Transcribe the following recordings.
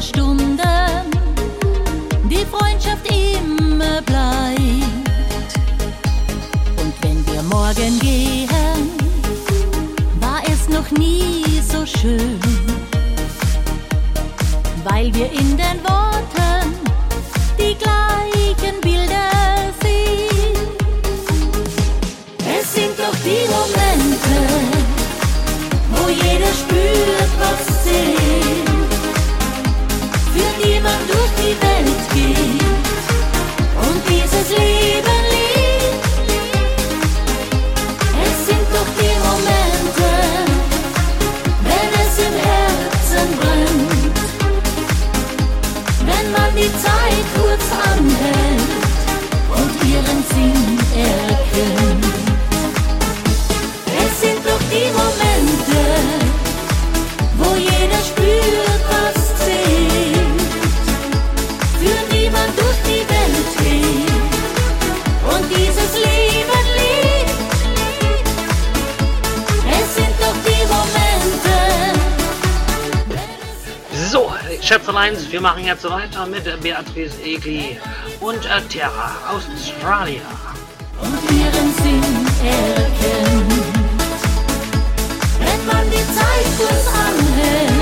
dunkle Stunden die Freundschaft immer bleibt. Und wenn wir morgen gehen, war es noch nie so schön, weil wir in den Worten Alliance. Wir machen jetzt weiter mit Beatrice Egli und äh, Terra aus Australia. Und ihren Sinn erkennt, wenn man die Zeit kurz anhält.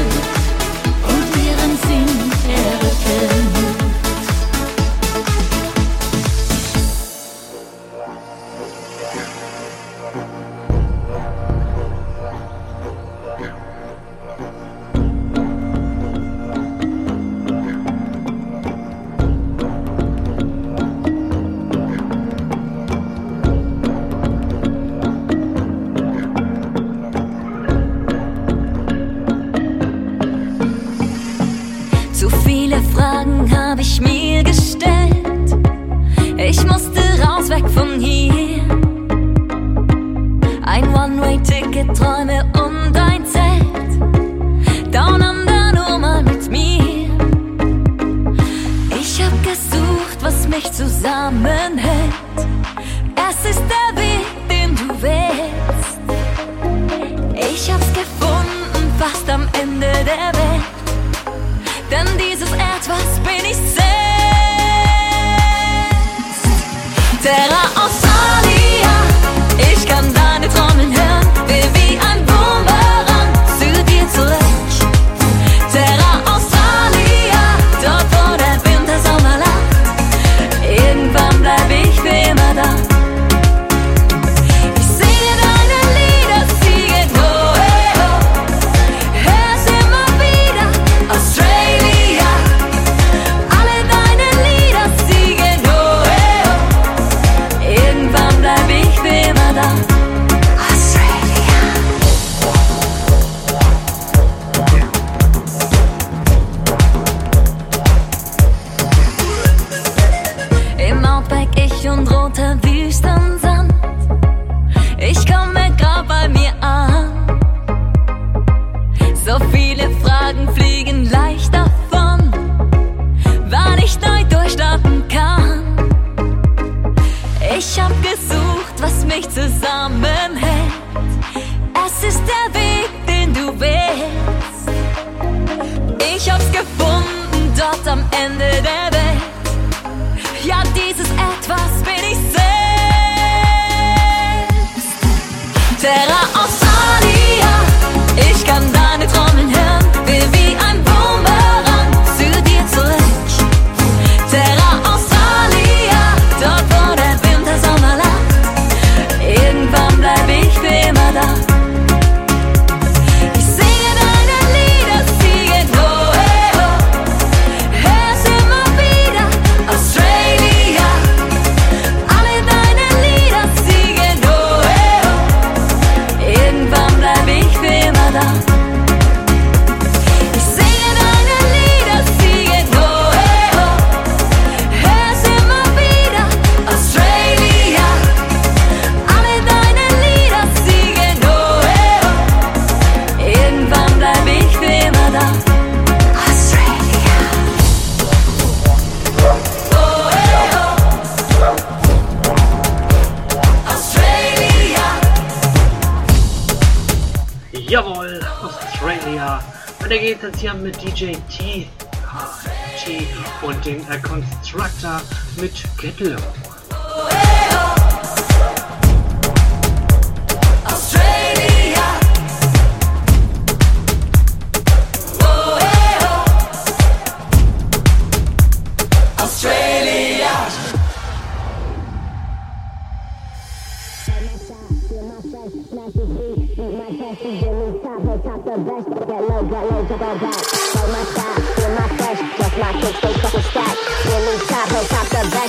letztes Jahr mit DJ T. Und dem Constructor mit Get Low.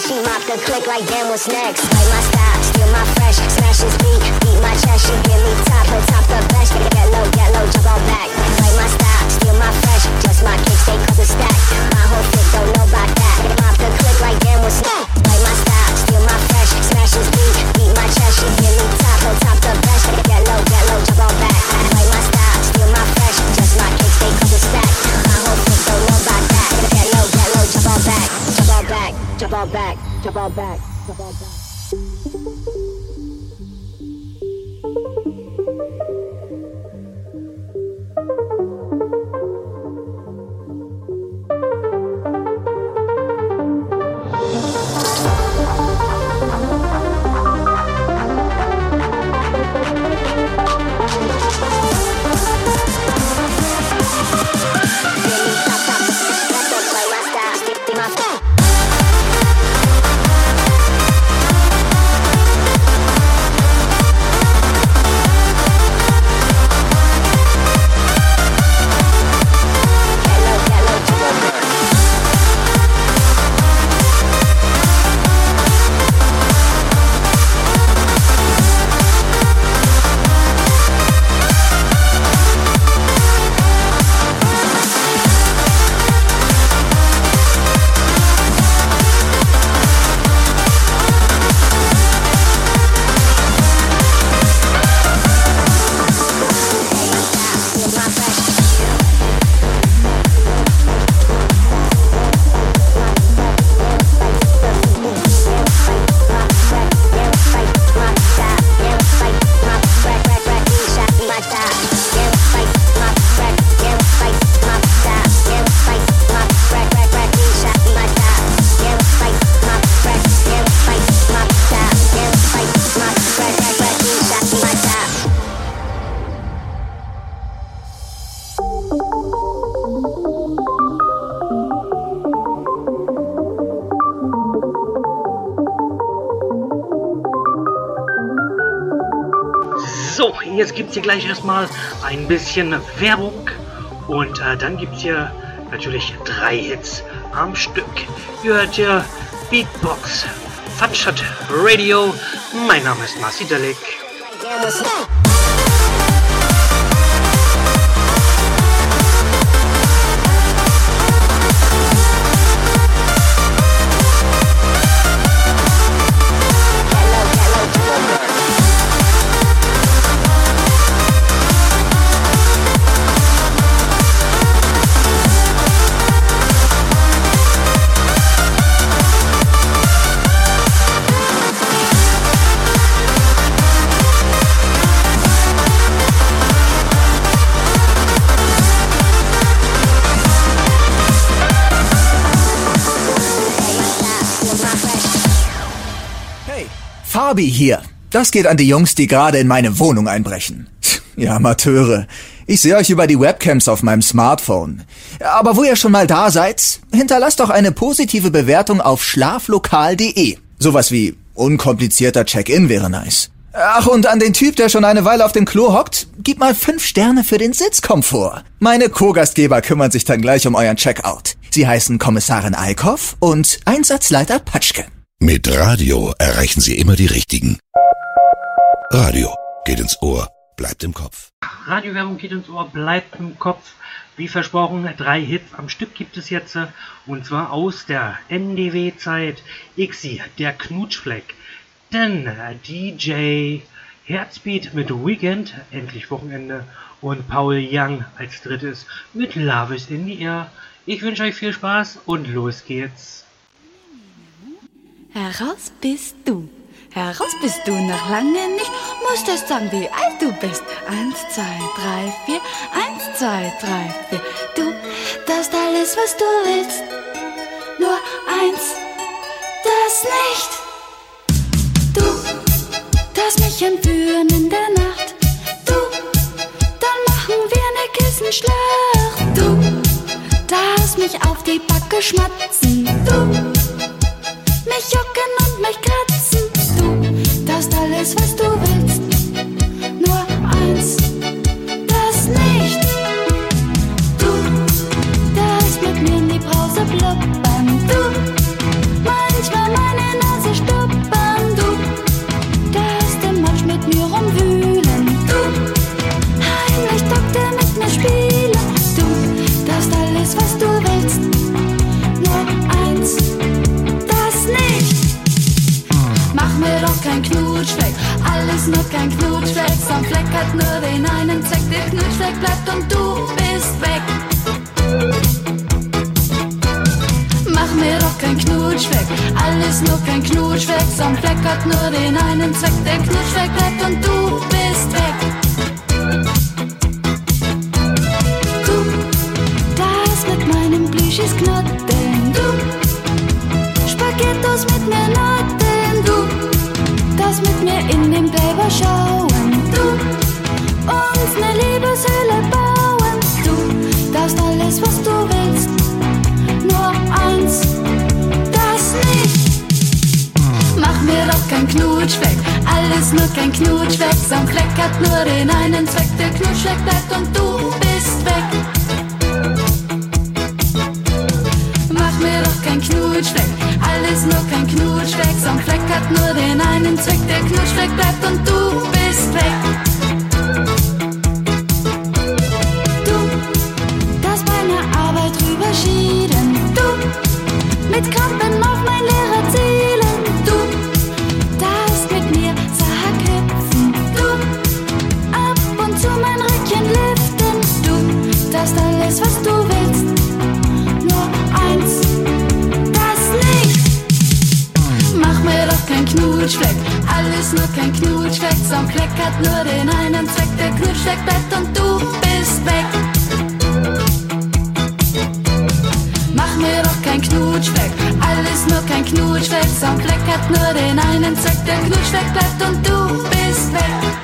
She mop the click like damn what's next. Play my style, steal my fresh Smash his beat, beat my chest She give me top, her top the best Get low, get low, jump on back. Play my style, steal my fresh Just my kicks, they cut the stack. My whole fit, don't know about that. Mop the click like damn what's next. Play my style, steal my fresh Smash his beat, back, jump on back Jump on back, jump on back gibt es hier gleich erstmal ein bisschen Werbung. Und äh, dann gibt es hier natürlich drei Hits am Stück. Ihr hört hier Beatbox, Fatschat Radio. Mein Name ist Marci Delic. Fabi hier. Das geht an die Jungs, die gerade in meine Wohnung einbrechen. Ja, Amateure. Ich sehe euch über die Webcams auf meinem Smartphone. Aber wo ihr schon mal da seid, hinterlasst doch eine positive Bewertung auf schlaflokal.de. Sowas wie unkomplizierter Check-in wäre nice. Ach, und an den Typ, der schon eine Weile auf dem Klo hockt, gib mal fünf Sterne für den Sitzkomfort. Meine Co-Gastgeber kümmern sich dann gleich um euren Checkout. Sie heißen Kommissarin Eickhoff und Einsatzleiter Patschke. Mit Radio erreichen Sie immer die Richtigen. Radio geht ins Ohr, bleibt im Kopf. Radiowerbung geht ins Ohr, bleibt im Kopf. Wie versprochen, drei Hits am Stück gibt es jetzt. Und zwar aus der NDW-Zeit. Ixi, der Knutschfleck. Dann äh, DJ Herzbeat mit Weekend, endlich Wochenende. Und Paul Young als drittes mit Love is in the Air. Ich wünsche euch viel Spaß und los geht's. Heraus bist du. Heraus bist du noch lange nicht. Musstest sagen, wie alt du bist. Eins, zwei, drei, vier. Eins, zwei, drei, vier. Du darfst alles, was du willst. Nur eins, das nicht. Du darfst mich entführen in der Nacht. Du, dann machen wir ne Kissenschlacht. Du darfst mich auf die Backe schmatzen. Du, mich jucken und mich kratzen. Du darfst alles, was du willst. Nur eins, das nicht. Du darfst mit mir in die Brause blubbern. Alles nur kein Knutschfleck. So ein Fleck hat nur den einen Zweck, der Knutschfleck bleibt und du bist weg. Mach mir doch kein Knutschfleck, alles nur kein Knutschfleck. So ein Fleck hat nur den einen Zweck, der Knutschfleck bleibt und du bist weg. Du darfst mit meinem Plüschis knuddeln, du Spaghettos mit du mit mir in den Playboy schauen, du uns ne Liebeshöhle bauen, du darfst alles, was du willst, nur eins, das nicht. Mach mir doch kein Knutschfleck, alles nur kein Knutschfleck. So ein Fleck hat nur den einen Zweck, der Knutschfleck bleibt und du bist weg. Mach mir doch kein Knutschfleck, alles nur kein Knutschfleck. So ein Fleck hat nur den einen Zweck, der Knutschfleck bleibt und du bist weg. Du, das meine Arbeit drüber schieden. Du, mit Krampen auf Knutschfleck, alles nur kein Knutschfleck. So ein Fleck hat nur den einen Zweck, der Knutschfleck bleibt und du bist weg. Mach mir doch kein Knutschfleck, alles nur kein Knutschfleck. So ein Fleck hat nur den einen Zweck, der Knutschfleck bleibt und du bist weg.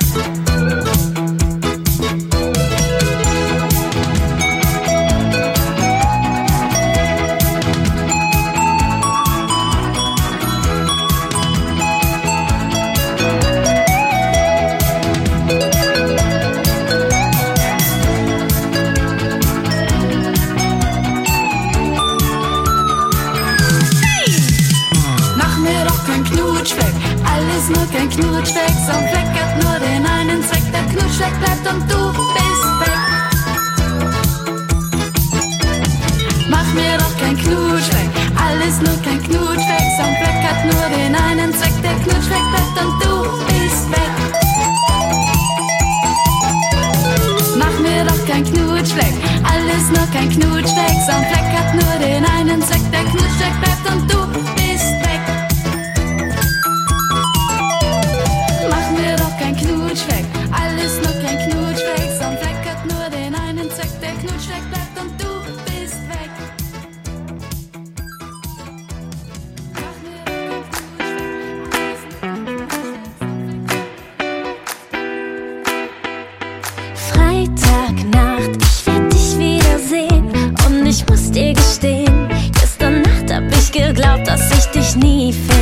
Freitagnacht, ich werd dich wiedersehen und ich muss dir gestehen, gestern Nacht hab ich geglaubt, dass ich dich nie find.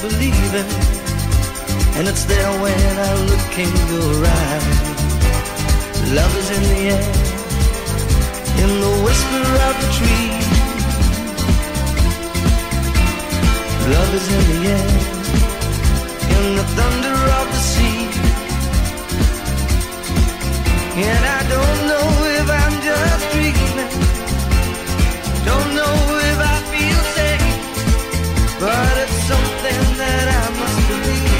believing, and it's there when I look in your eyes. Love is in the air, in the whisper of the tree. Love is in the air, in the thunder of the sea. And I don't know if I'm just dreaming, don't know if I feel safe, but.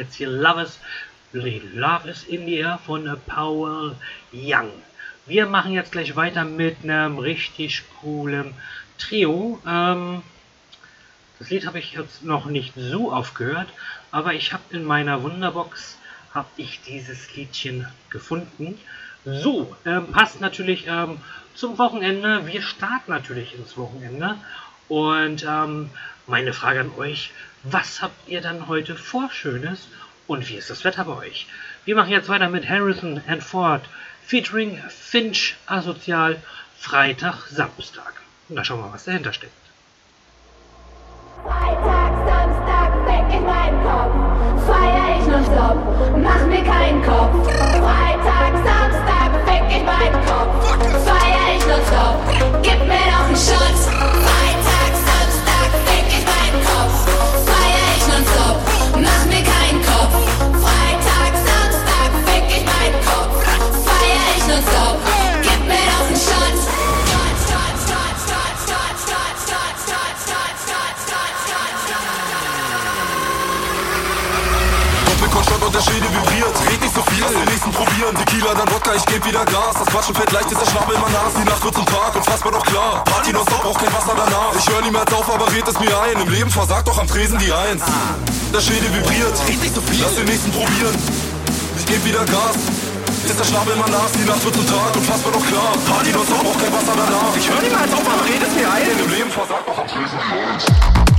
Jetzt hier Love is, Love is in the Air von Paul Young. Wir machen jetzt gleich weiter mit einem richtig coolen Trio. Ähm, das Lied habe ich jetzt noch nicht so aufgehört, aber ich habe in meiner Wunderbox habe ich dieses Liedchen gefunden. So, ähm, passt natürlich ähm, zum Wochenende. Wir starten natürlich ins Wochenende. Und ähm, meine Frage an euch, was habt ihr dann heute vor Schönes und wie ist das Wetter bei euch? Wir machen jetzt weiter mit Harrison and Ford featuring Finch Asozial Freitag, Samstag. Und da schauen wir mal, was dahinter steckt. Freitag, Samstag, weg in meinen Kopf. Feier ich nonstop, mach mir keinen Kopf. Freitag, Samstag, weg in meinen Kopf. Feier ich nonstop, gib mir noch einen Shot. Freitag, Samstag, weg in meinen Kopf. Schädel vibriert. Red nicht so viel, lass den nächsten probieren. Tequila, dann Wodka, ich geb wieder Gas. Das Quatschen fällt leicht, ist der Schnabel in Nas. Die Nacht wird zum Tag, unfassbar doch klar. Party nonstop, braucht kein Wasser danach. Ich hör niemals auf, aber red es mir ein. Im Leben versagt doch am Tresen die Eins. Der Schädel vibriert. Red nicht so viel, lass den nächsten probieren. Ich geb wieder Gas. Ist der Schnabel in Nas, die Nacht wird zum Tag, unfassbar doch klar. Party nonstop, braucht kein Wasser danach. Ich hör niemals auf, aber red es mir ein. Im Leben versagt doch am Tresen die Eins.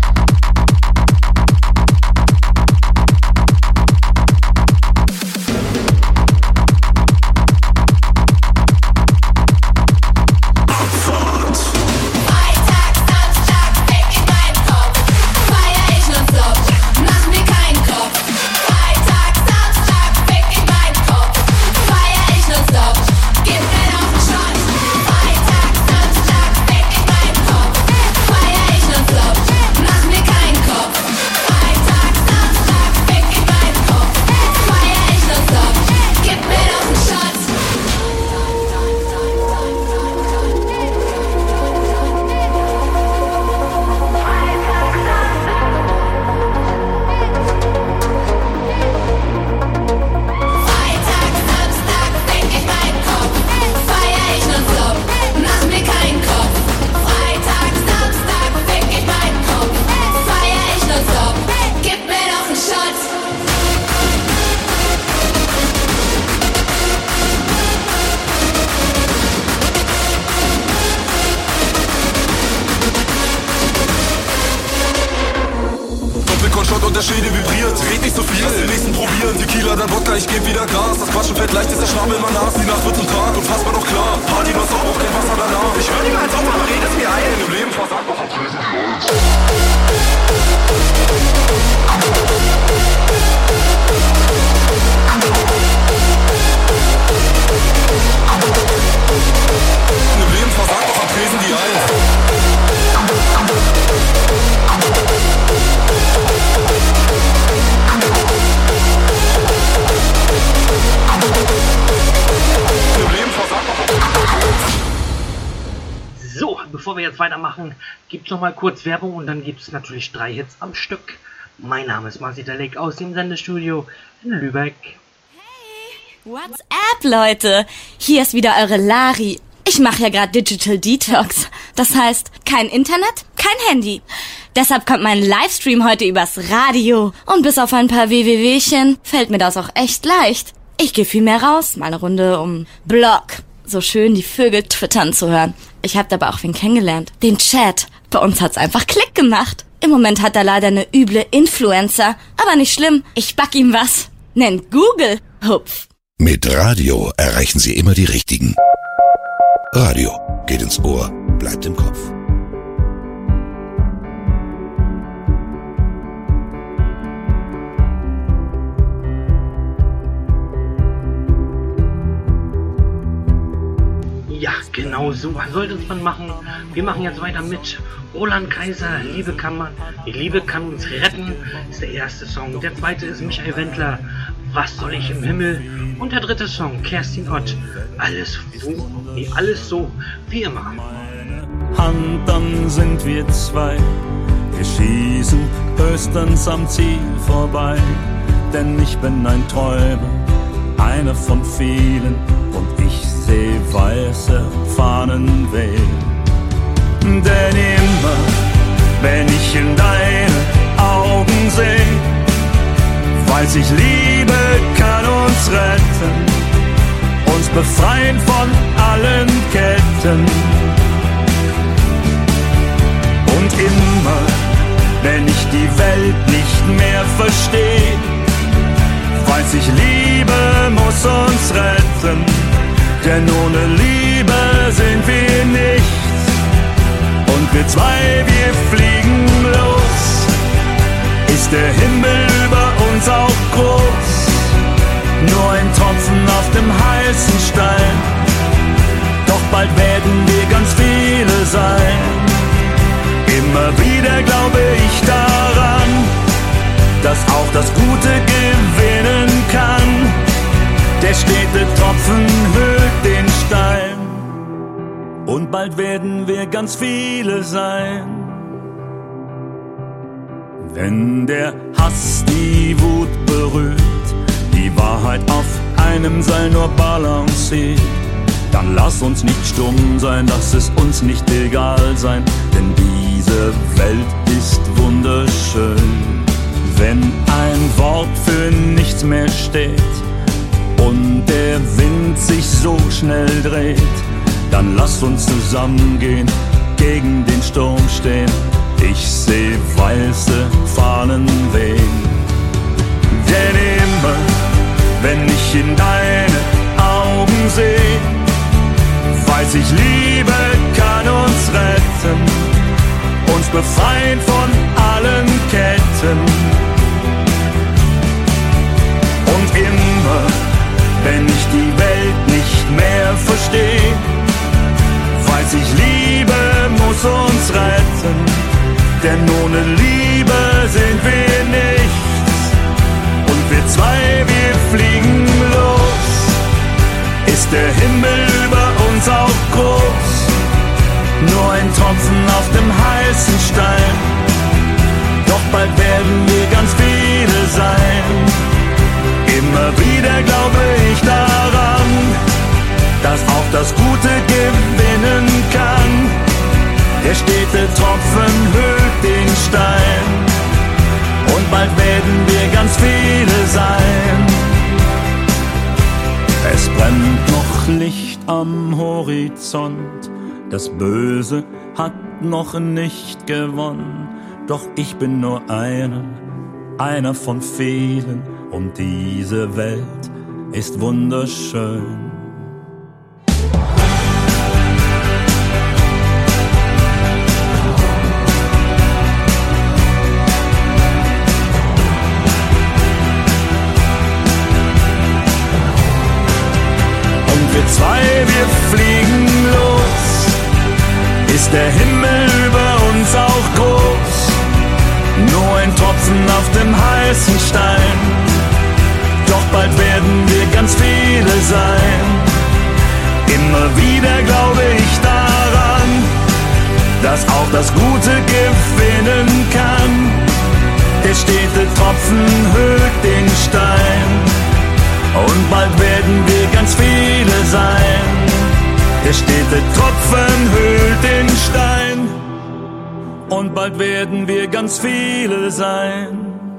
Gibt es noch mal kurz Werbung und dann gibt es natürlich drei Hits am Stück. Mein Name ist Marci Dalek aus dem Sendestudio in Lübeck. What's up, Leute? Hier ist wieder eure Lari. Ich mache ja gerade Digital Detox. Das heißt, kein Internet, kein Handy. Deshalb kommt mein Livestream heute übers Radio. Und bis auf ein paar WWWchen fällt mir das auch echt leicht. Ich gehe viel mehr raus, mal eine Runde um Block. So schön die Vögel twittern zu hören. Ich habe dabei auch wen kennengelernt. Den Chat. Bei uns hat's einfach Klick gemacht. Im Moment hat er leider eine üble Influencer. Aber nicht schlimm. Ich back ihm was. Nennt Google. Hupf. Mit Radio erreichen Sie immer die Richtigen. Radio geht ins Ohr, bleibt im Kopf. Ja, genau so sollte es man machen. Wir machen jetzt weiter mit Roland Kaiser, Liebe kann man, die Liebe kann uns retten, ist der erste Song. Der zweite ist Michael Wendler, Was soll ich im Himmel? Und der dritte Song, Kerstin Ott, alles, wo, nee, alles so, wie immer. Hand, dann sind wir zwei. Wir schießen höchstens am Ziel vorbei. Denn ich bin ein Träumer, einer von vielen. Und ich seh weiße Fahnen wehen. Denn immer, wenn ich in deine Augen seh, weiß ich, Liebe kann uns retten, uns befreien von allen Ketten. Und immer, wenn ich die Welt nicht mehr verstehe, weiß ich, Liebe muss uns retten, denn ohne Liebe sind wir. Und wir zwei, wir fliegen los. Ist der Himmel über uns auch groß? Nur ein Tropfen auf dem heißen Stein. Doch bald werden wir ganz viele sein. Immer wieder glaube ich daran, dass auch das Gute gewinnen kann. Der stete Tropfen höhlt den Stein. Und bald werden wir ganz viele sein. Wenn der Hass die Wut berührt, die Wahrheit auf einem Seil nur balanciert, dann lass uns nicht stumm sein, lass es uns nicht egal sein, denn diese Welt ist wunderschön. Wenn ein Wort für nichts mehr steht und der Wind sich so schnell dreht, dann lass uns zusammengehen, gegen den Sturm stehen. Ich seh weiße Fahnen wehen. Denn immer, wenn ich in deine Augen seh, weiß ich, Liebe kann uns retten, uns befreien von allen Ketten. Und immer, wenn ich die Welt nicht mehr verstehe, weiß ich, Liebe muss uns retten, denn ohne Liebe sind wir nichts. Und wir zwei, wir fliegen los. Ist der Himmel über uns auch groß? Nur ein Tropfen auf dem heißen Stein. Doch bald werden wir ganz viele sein. Immer wieder glaube ich daran, dass auch das Gute gewinnen kann. Der stete Tropfen hüllt den Stein. Und bald werden wir ganz viele sein. Es brennt noch Licht am Horizont. Das Böse hat noch nicht gewonnen. Doch ich bin nur einer, einer von vielen. Und diese Welt ist wunderschön. Der Himmel über uns auch groß? Nur ein Tropfen auf dem heißen Stein. Doch bald werden wir ganz viele sein. Immer wieder glaube ich daran, dass auch das Gute gewinnen kann. Der stete Tropfen höhlt den Stein und bald werden wir ganz viele sein. Der stete Tropfen höhlt den Stein und bald werden wir ganz viele sein.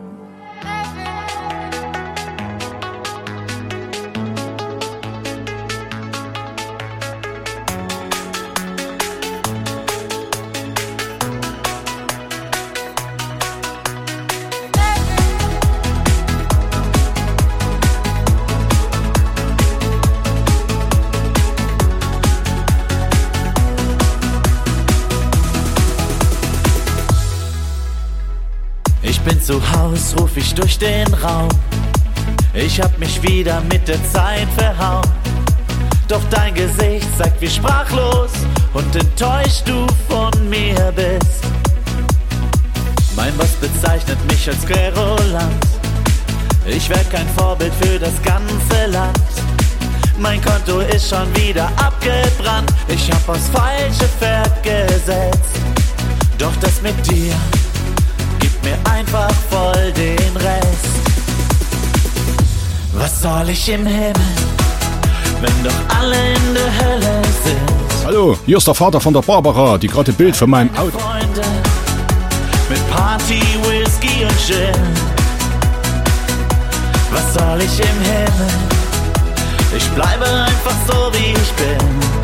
Haus, ruf ich durch den Raum. Ich hab mich wieder mit der Zeit verhauen. Doch dein Gesicht zeigt, wie sprachlos und enttäuscht du von mir bist. Mein Boss bezeichnet mich als Querulant. Ich wär kein Vorbild für das ganze Land. Mein Konto ist schon wieder abgebrannt. Ich hab aufs falsche Pferd gesetzt. Doch das mit dir gibt mir einfach voll den Rest. Was soll ich im Himmel, wenn doch alle in der Hölle sind? Hallo, hier ist der Vater von der Barbara, die gerade Bild von meinem Auto. Freunde mit Party, Whisky und Gin. Was soll ich im Himmel? Ich bleibe einfach so wie ich bin.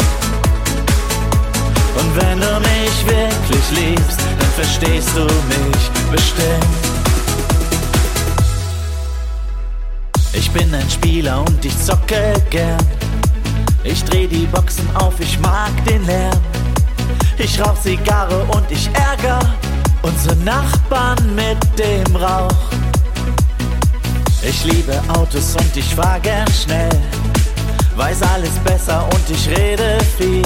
Und wenn du mich wirklich liebst, dann verstehst du mich bestimmt. Ich bin ein Spieler und ich zocke gern. Ich dreh die Boxen auf, ich mag den Lärm. Ich rauch Zigarre und ich ärger unsere Nachbarn mit dem Rauch. Ich liebe Autos und ich fahr gern schnell. Weiß alles besser und ich rede viel.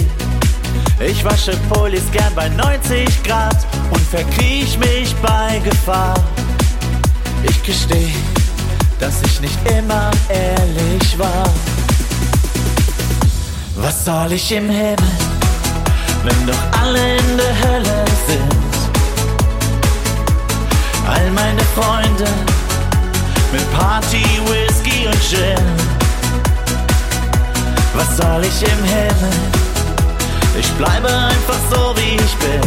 Ich wasche Polis gern bei 90 Grad und verkriech mich bei Gefahr. Ich gesteh, dass ich nicht immer ehrlich war. Was soll ich im Himmel, wenn doch alle in der Hölle sind? All meine Freunde mit Party, Whisky und Gin. Was soll ich im Himmel? Ich bleibe einfach so wie ich bin.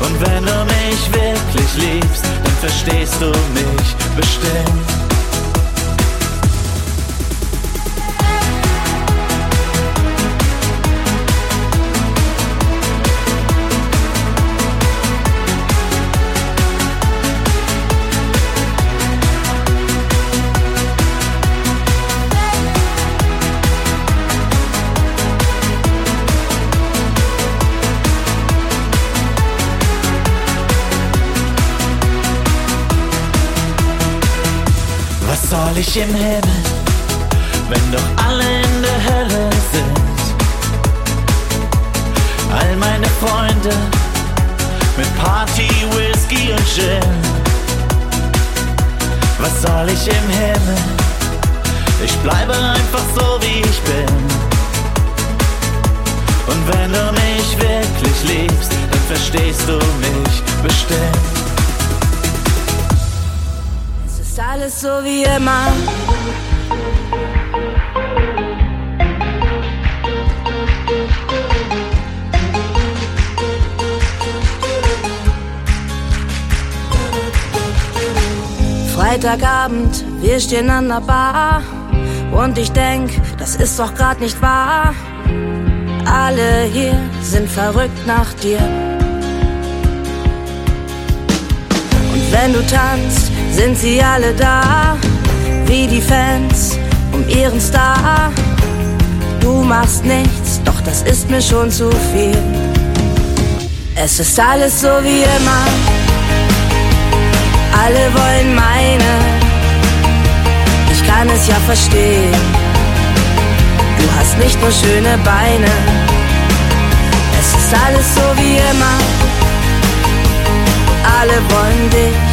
Und wenn du mich wirklich liebst, dann verstehst du mich bestimmt. Ich im Himmel, wenn doch alle in der Hölle sind? All meine Freunde mit Party, Whisky und Gin. Was soll ich im Himmel? Ich bleibe einfach so wie ich bin. Und wenn du mich wirklich liebst, dann verstehst du mich bestimmt. Alles so wie immer. Freitagabend, wir stehen an der Bar und ich denk, das ist doch grad nicht wahr. Alle hier sind verrückt nach dir. Und wenn du tanzt, sind sie alle da, wie die Fans um ihren Star. Du machst nichts, doch das ist mir schon zu viel. Es ist alles so wie immer, alle wollen meine. Ich kann es ja verstehen, du hast nicht nur schöne Beine. Es ist alles so wie immer, alle wollen dich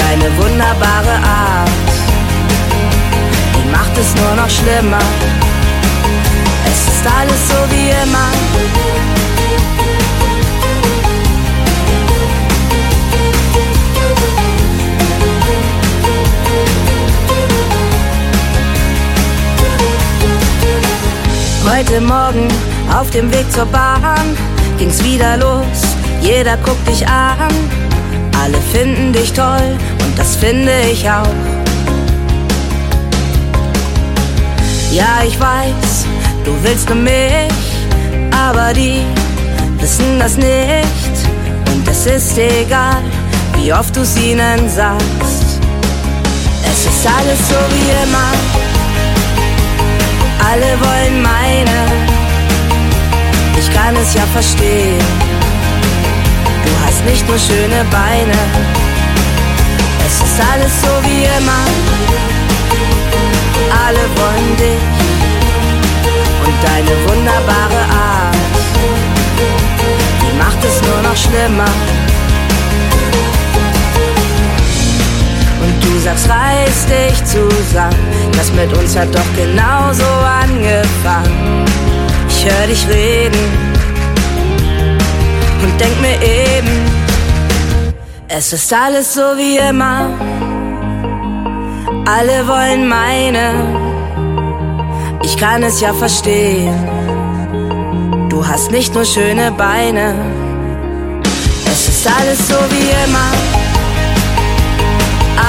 deine wunderbare Art, die macht es nur noch schlimmer. Es ist alles so wie immer. Heute Morgen auf dem Weg zur Bahn ging's wieder los. Jeder guckt dich an, alle finden dich toll und das finde ich auch. Ja, ich weiß, du willst nur mich, aber die wissen das nicht. Und es ist egal, wie oft du's ihnen sagst. Es ist alles so wie immer, alle wollen meine. Ich kann es ja verstehen, du hast nicht nur schöne Beine. Ist alles so wie immer, alle wollen dich und deine wunderbare Art, die macht es nur noch schlimmer. Und du sagst, reiß dich zusammen, das mit uns hat doch genauso angefangen. Ich hör dich reden und denk mir eben, es ist alles so wie immer. Alle wollen meine, ich kann es ja verstehen. Du hast nicht nur schöne Beine, es ist alles so wie immer.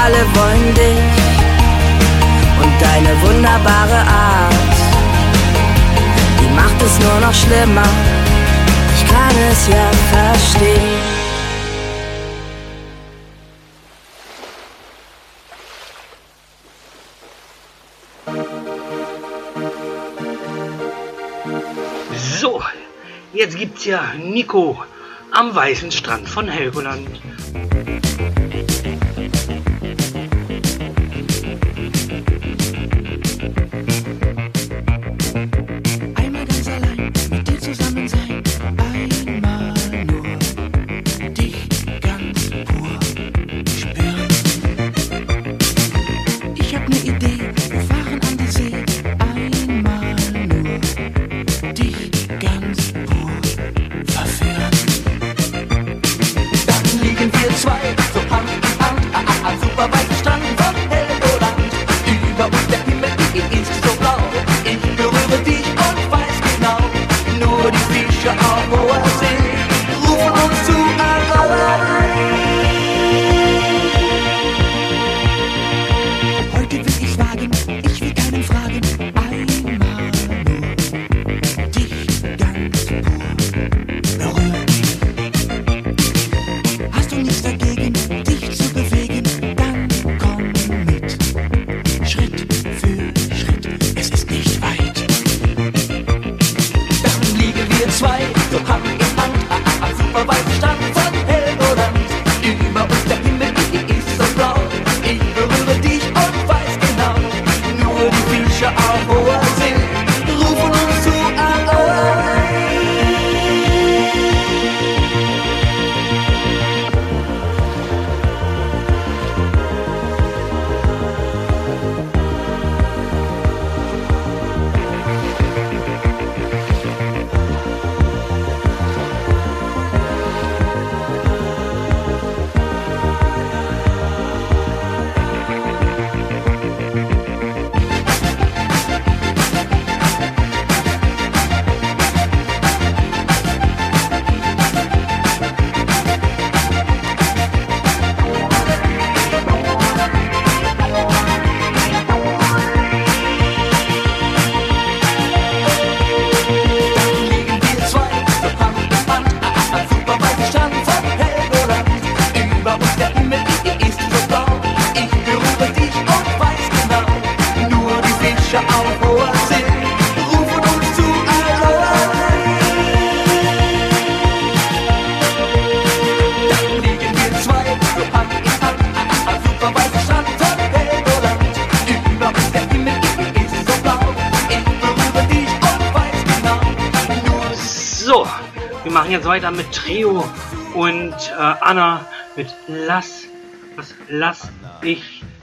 Alle wollen dich und deine wunderbare Art, die macht es nur noch schlimmer. Ich kann es ja verstehen. Jetzt gibt's ja Nico am weißen Strand von Helgoland.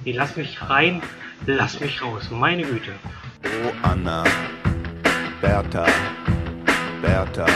Nee, lass mich rein, lass mich raus, meine Güte. Oh Anna, Bertha, Bertha,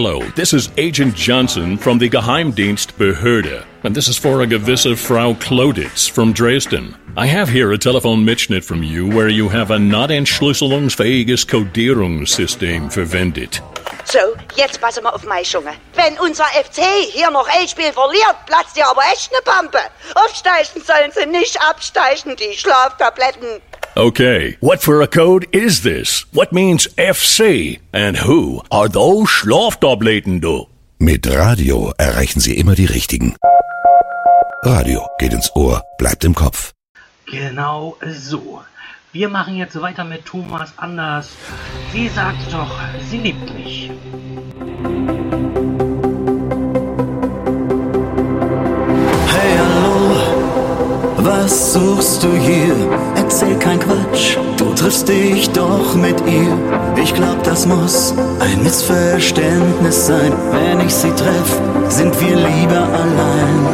Hello, this is Agent Johnson from the Geheimdienst Behörde, and this is for a gewisse Frau Kloditz from Dresden. I have here a telephone Mitschnitt from you where you have a not entschlüsselungsfähiges Codierungssystem verwendet. So, jetzt passe mal auf mich, Junge. Wenn unser FC hier noch ein Spiel verliert, platzt dir aber echt ne Pampe. Aufsteigen sollen sie nicht absteigen, die Schlaftabletten. Okay, what for a code is this? What means FC? And who are those Schlaftabletten, du? Mit Radio erreichen Sie immer die Richtigen. Radio geht ins Ohr, bleibt im Kopf. Genau so. Wir machen jetzt weiter mit Thomas Anders. Sie sagt doch, sie liebt mich. Hey, hallo, was suchst du hier? Erzähl kein Quatsch, du triffst dich doch mit ihr. Ich glaub, das muss ein Missverständnis sein. Wenn ich sie treff, sind wir lieber allein.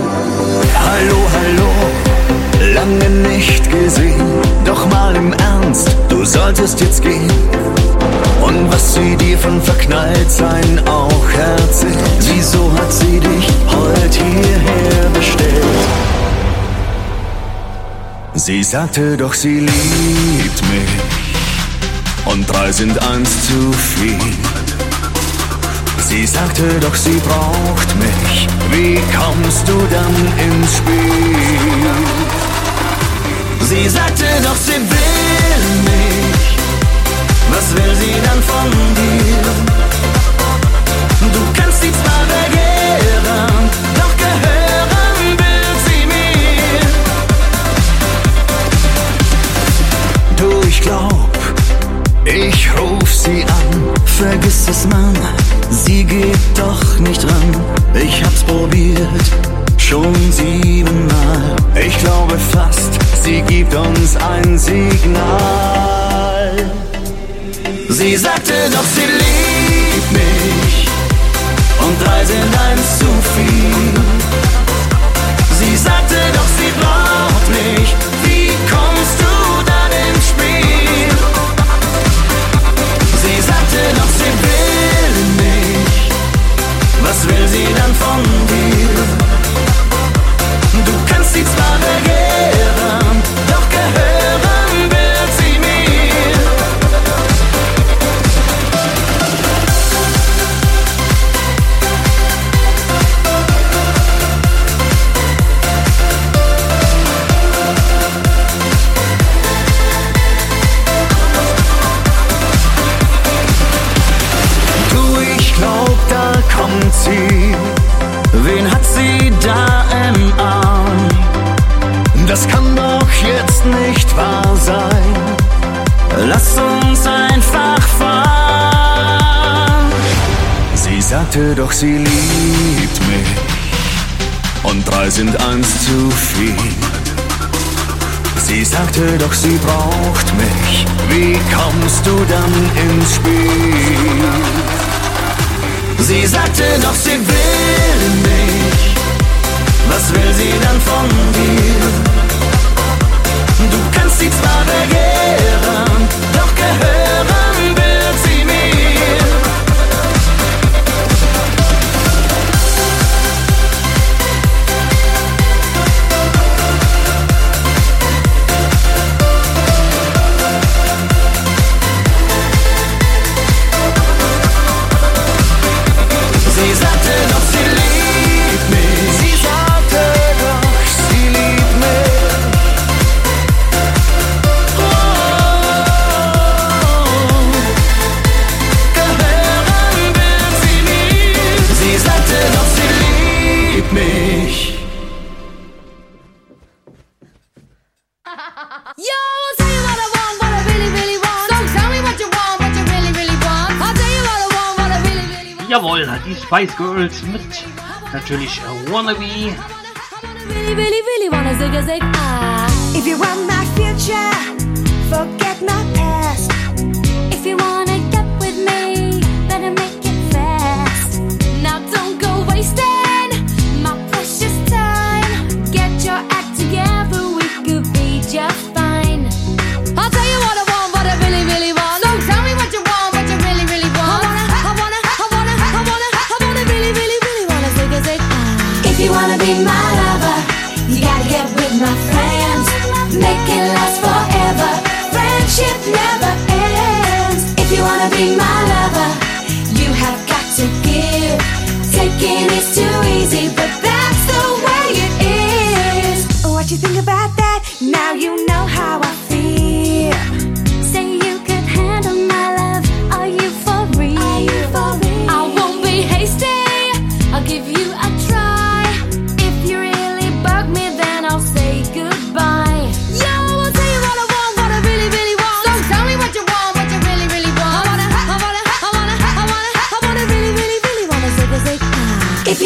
Hallo, hallo, lange nicht gesehen. Doch mal im Ernst, du solltest jetzt gehen. Und was sie dir von Verknalltsein auch erzählt. Wieso hat sie dich heute hierher Sie sagte doch, sie liebt mich. Und drei sind eins zu viel. Sie sagte doch, sie braucht mich. Wie kommst du dann ins Spiel? Sie sagte doch, sie will mich. Was will sie dann von dir? Du kannst sie zwar begehren, glaub, ich ruf sie an. Vergiss es, Mann, sie geht doch nicht ran. Ich hab's probiert, schon siebenmal. Ich glaube fast, sie gibt uns ein Signal. Sie sagte doch, sie liebt mich. Und drei sind eins zu viel. Sagte doch, sie liebt mich. Und drei sind eins zu viel. Sie sagte doch, sie braucht mich. Wie kommst du dann ins Spiel? Sie sagte doch, sie will mich. Was will sie dann von dir? Du kannst sie zwar begehren, doch gehören Spice Girls mit natürlich äh, Wannabe. If you want my future, forget my past. If you wanna my lover, you gotta get with my friends. Make it last forever. Friendship never ends. If you wanna be my lover,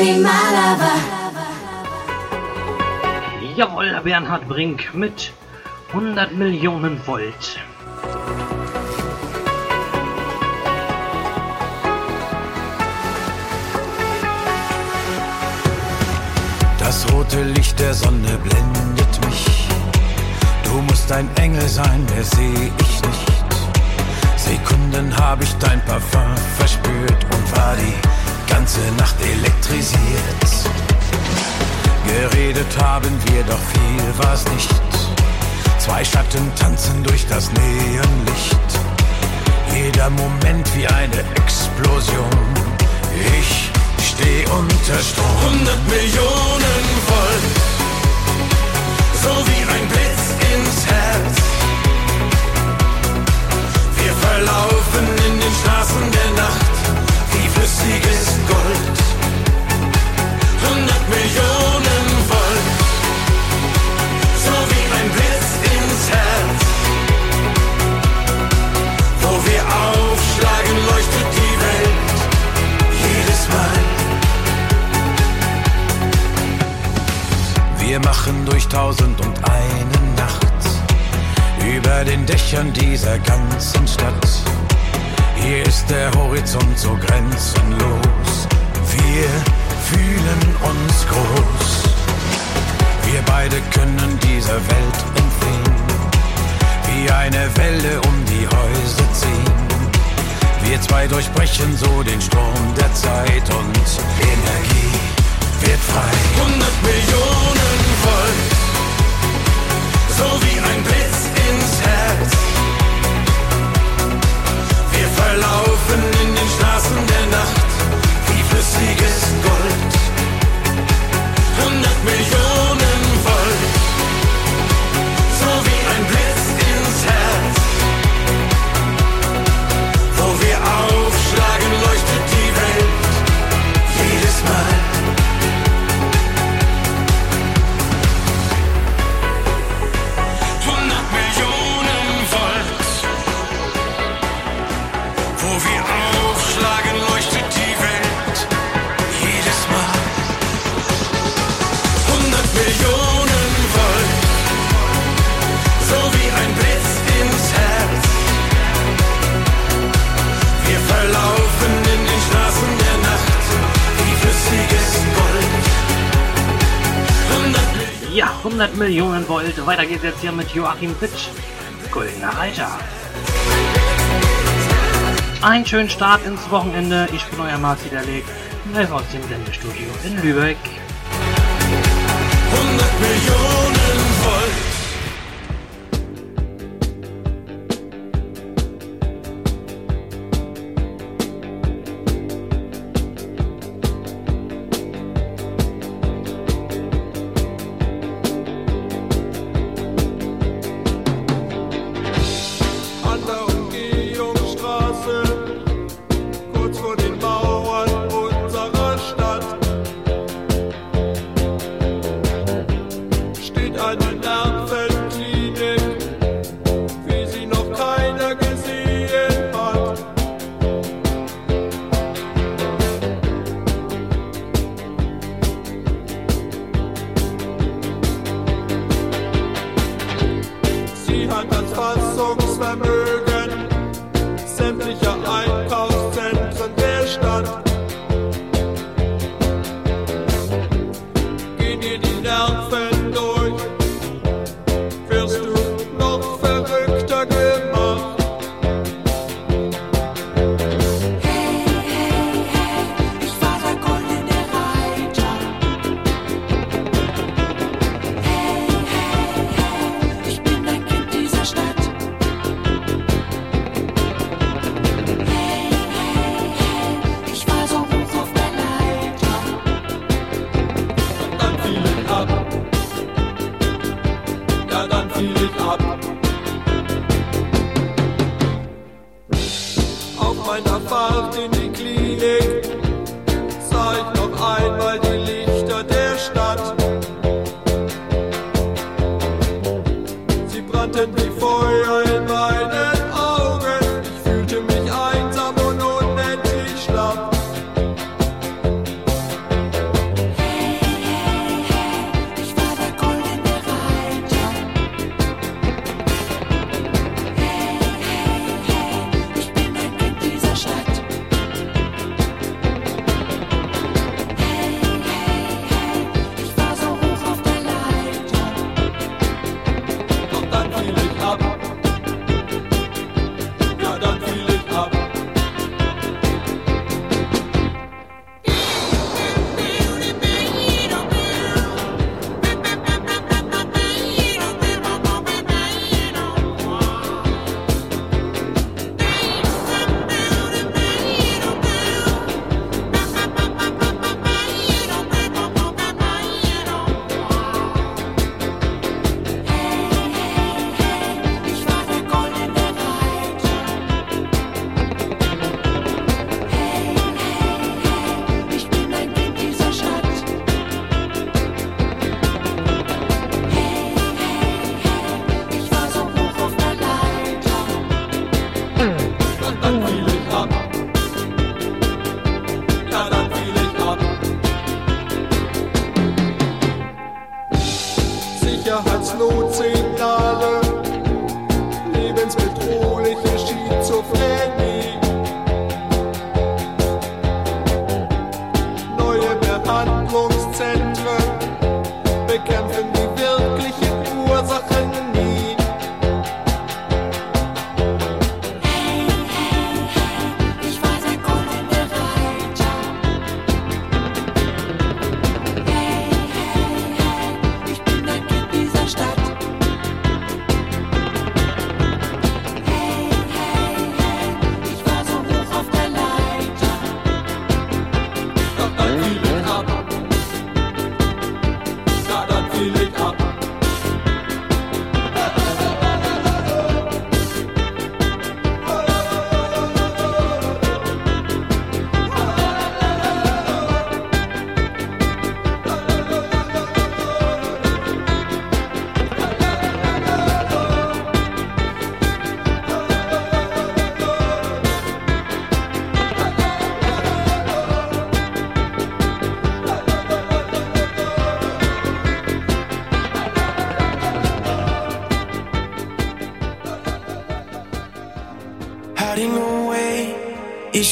be my lover. Jawohl, Bernhard Brink mit 100 Millionen Volt. Das rote Licht der Sonne blendet mich. Du musst ein Engel sein, mehr sehe ich nicht. Sekunden habe ich dein Parfum verspürt und war die ganze Nacht elektrisiert. Geredet haben wir, doch viel war's nicht. Zwei Schatten tanzen durch das Neonlicht. Jeder Moment wie eine Explosion. Ich steh unter Strom. 100 Millionen Volt. So wie ein Blitz ins Herz. Wir verlaufen in den Straßen der Nacht wie flüssiges Gold. 100 Millionen Volt. So wie ein Blitz ins Herz. Wo wir aufschlagen, leuchtet die Welt jedes Mal. Wir machen durch tausend und eine Nacht über den Dächern dieser ganzen Stadt. Hier ist der Horizont so grenzenlos. Wir fühlen uns groß. Wir beide können dieser Welt entfliehen. Wie eine Welle um die Häuser ziehen. Wir zwei durchbrechen so den Strom der Zeit und Energie wird frei. 100 Millionen Volt, so wie ein Blitz ins Herz. Wir verlaufen in den Straßen der Nacht wie flüssiges Gold. 100 Millionen 100 Millionen Volt. Weiter geht's jetzt hier mit Joachim Fitsch. Goldener Reiter. Einen schönen Start ins Wochenende. Ich bin euer Marci der Leg, live aus dem Sendestudio in Lübeck.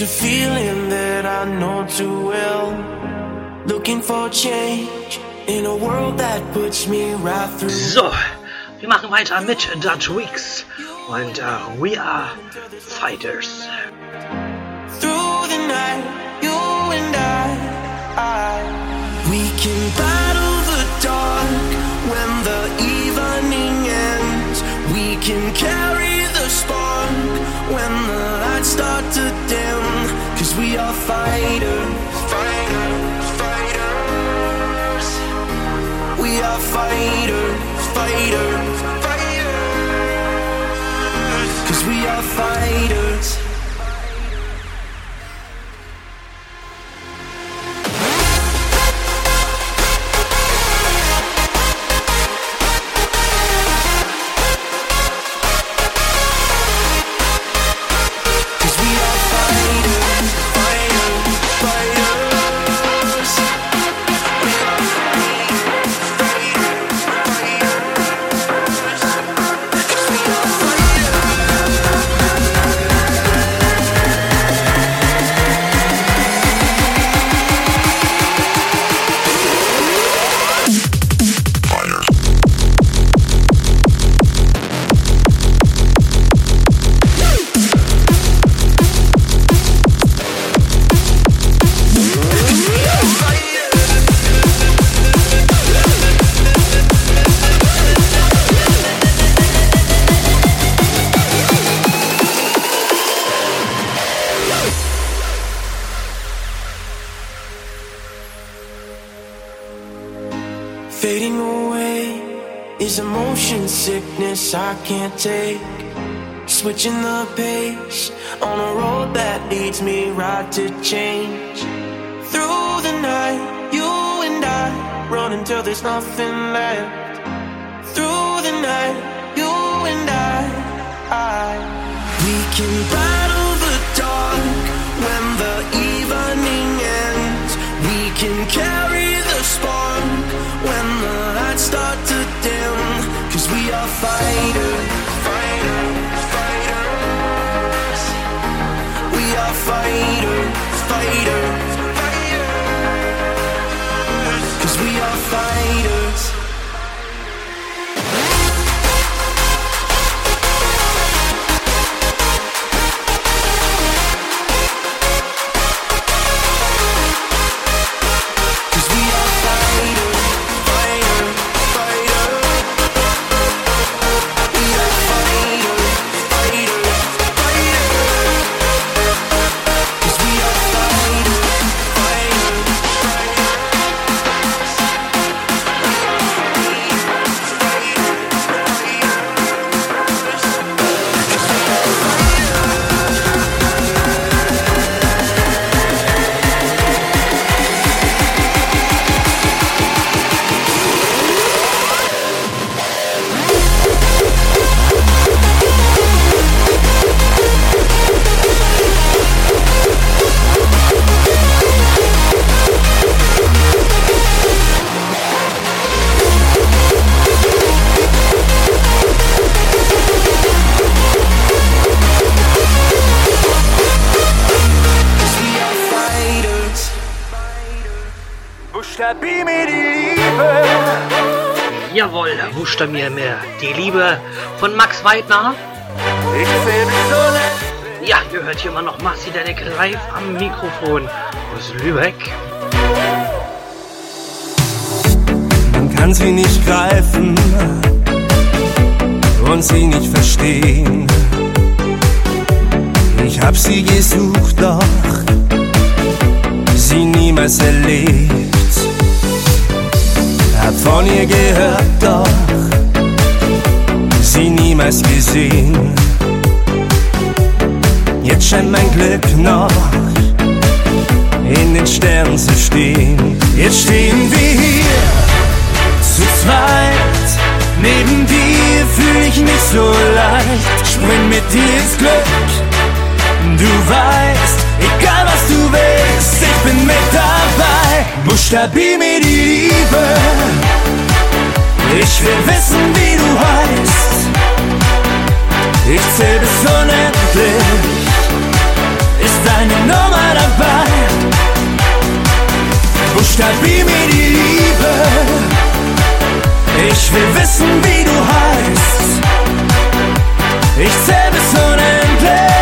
A feeling that I know too well. Looking for change in a world that puts me right through. So, wir machen weiter mit Dutch Weeks und uh, We Are Fighters. Through the night, you and I, I we can battle the dark when the evening ends. We can carry the spark when the lights start to dim we are fighters. Fighters, fighters. We are fighters, fighters, fighters. Cause we are fighters. Switching the pace on a road that leads me right to change. Through the night, you and I run until there's nothing left. Through the night, you and I, I we can battle the dark when the evening ends. We can carry Er mir mehr. Die Liebe von Max Weidner. Ich Sonne. Ja, ihr hört hier immer noch Massi Denek live am Mikrofon aus Lübeck. Man kann sie nicht greifen und sie nicht verstehen. Ich hab sie gesucht, doch sie niemals erlebt. Von ihr gehört, doch sie niemals gesehen. Jetzt scheint mein Glück noch in den Sternen zu stehen. Jetzt stehen wir hier zu zweit. Neben dir fühl ich mich so leicht. Spring mit dir ins Glück. Du weißt, egal was du willst, ich bin mit dabei. Buchstabier mir die Liebe. Ich will wissen, wie du heißt. Ich zähl bis unendlich. Ist deine Nummer dabei? Buchstabier mir die Liebe. Ich will wissen, wie du heißt. Ich zähl bis unendlich.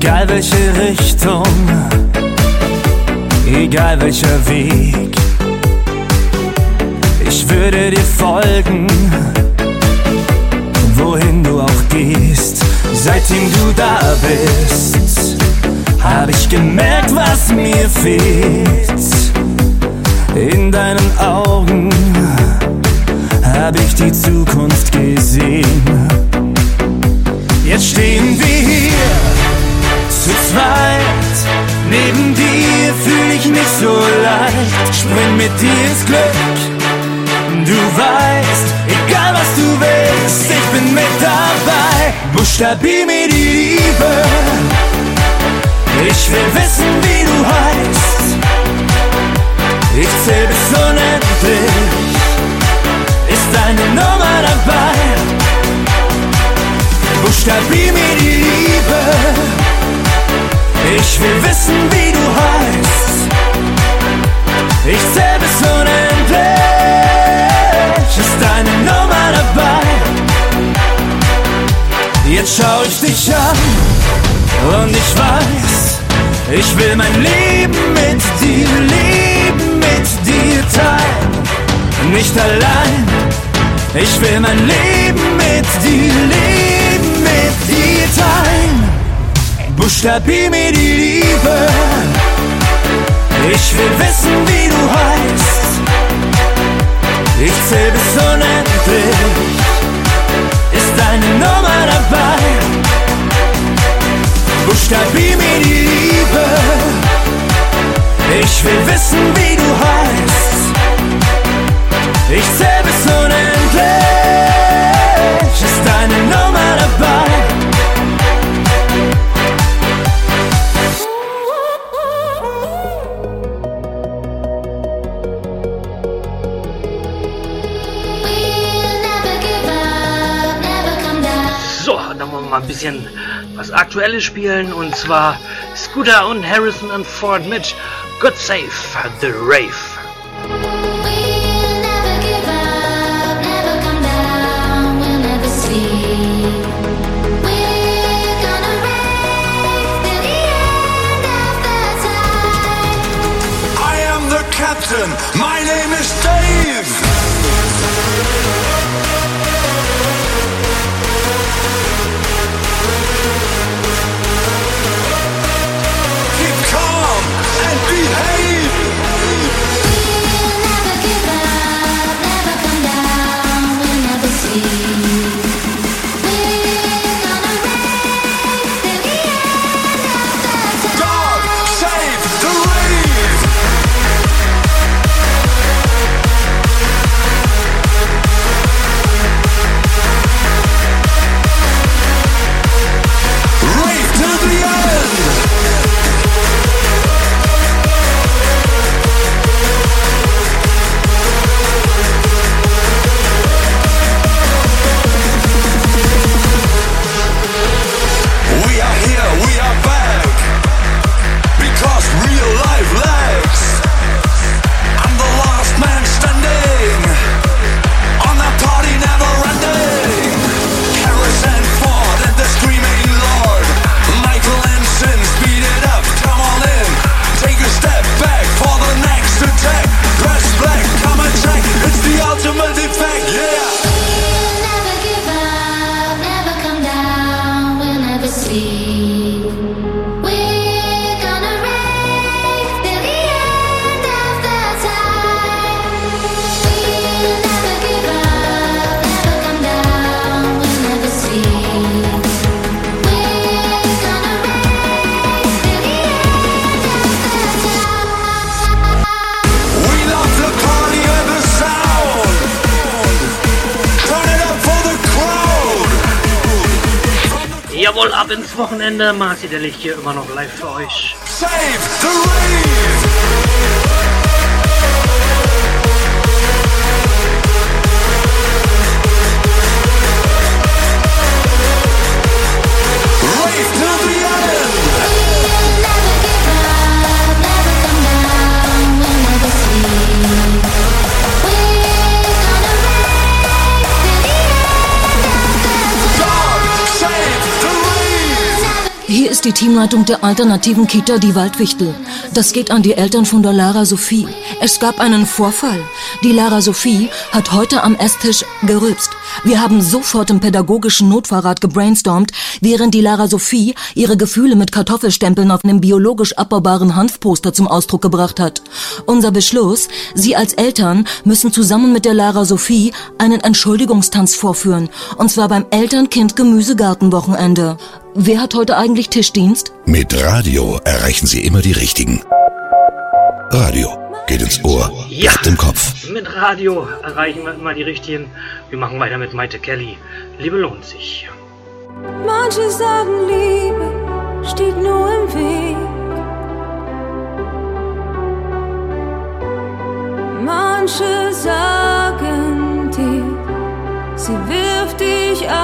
Egal welche Richtung, egal welcher Weg, ich würde dir folgen, wohin du auch gehst. Seitdem du da bist, hab ich gemerkt, was mir fehlt. In deinen Augen hab ich die Zukunft gesehen. So leicht. Spring mit dir ins Glück. Du weißt, egal was du willst, ich bin mit dabei. Buchstabier mir die Liebe. Ich will wissen, wie du heißt. Ich zähl bis unendlich. Ist deine Nummer dabei? Buchstabier mir die Liebe. Ich will wissen, wie du heißt. Ich zähl bis unendlich. Ist deine Nummer dabei? Jetzt schau ich dich an und ich weiß, ich will mein Leben mit dir leben, mit dir teilen. Nicht allein, ich will mein Leben mit dir leben, mit dir teilen. Buchstabier mir die Liebe. Ich will wissen, wie du heißt. Ich zähl bis unendlich. Ist deine Nummer dabei? Buchstabier mir die Liebe. Ich will wissen, wie du heißt. Ich zähl bis unendlich. Ist deine Nummer dabei? Mal ein bisschen was Aktuelles spielen und zwar Scooter und Harrison und Ford mit God Save the Rave. Wochenende. Marci der Licht hier immer noch live für euch. Save the. Rave Hier ist die Teamleitung der alternativen Kita Die Waldwichtel. Das geht an die Eltern von der Lara Sophie. Es gab einen Vorfall. Die Lara Sophie hat heute am Esstisch gerülpst. Wir haben sofort im pädagogischen Notfahrrad gebrainstormt, während die Lara Sophie ihre Gefühle mit Kartoffelstempeln auf einem biologisch abbaubaren Hanfposter zum Ausdruck gebracht hat. Unser Beschluss, Sie als Eltern müssen zusammen mit der Lara Sophie einen Entschuldigungstanz vorführen. Und zwar beim Eltern-Kind-Gemüsegartenwochenende. Wer hat heute eigentlich Tischdienst? Mit Radio erreichen Sie immer die Richtigen. Radio geht ins Ohr, Ja. bleibt im Kopf. Mit Radio erreichen wir immer die Richtigen. Wir machen weiter mit Maite Kelly. Liebe lohnt sich. Manche sagen, Liebe steht nur im Weg. Manche sagen dir, sie wirft dich aus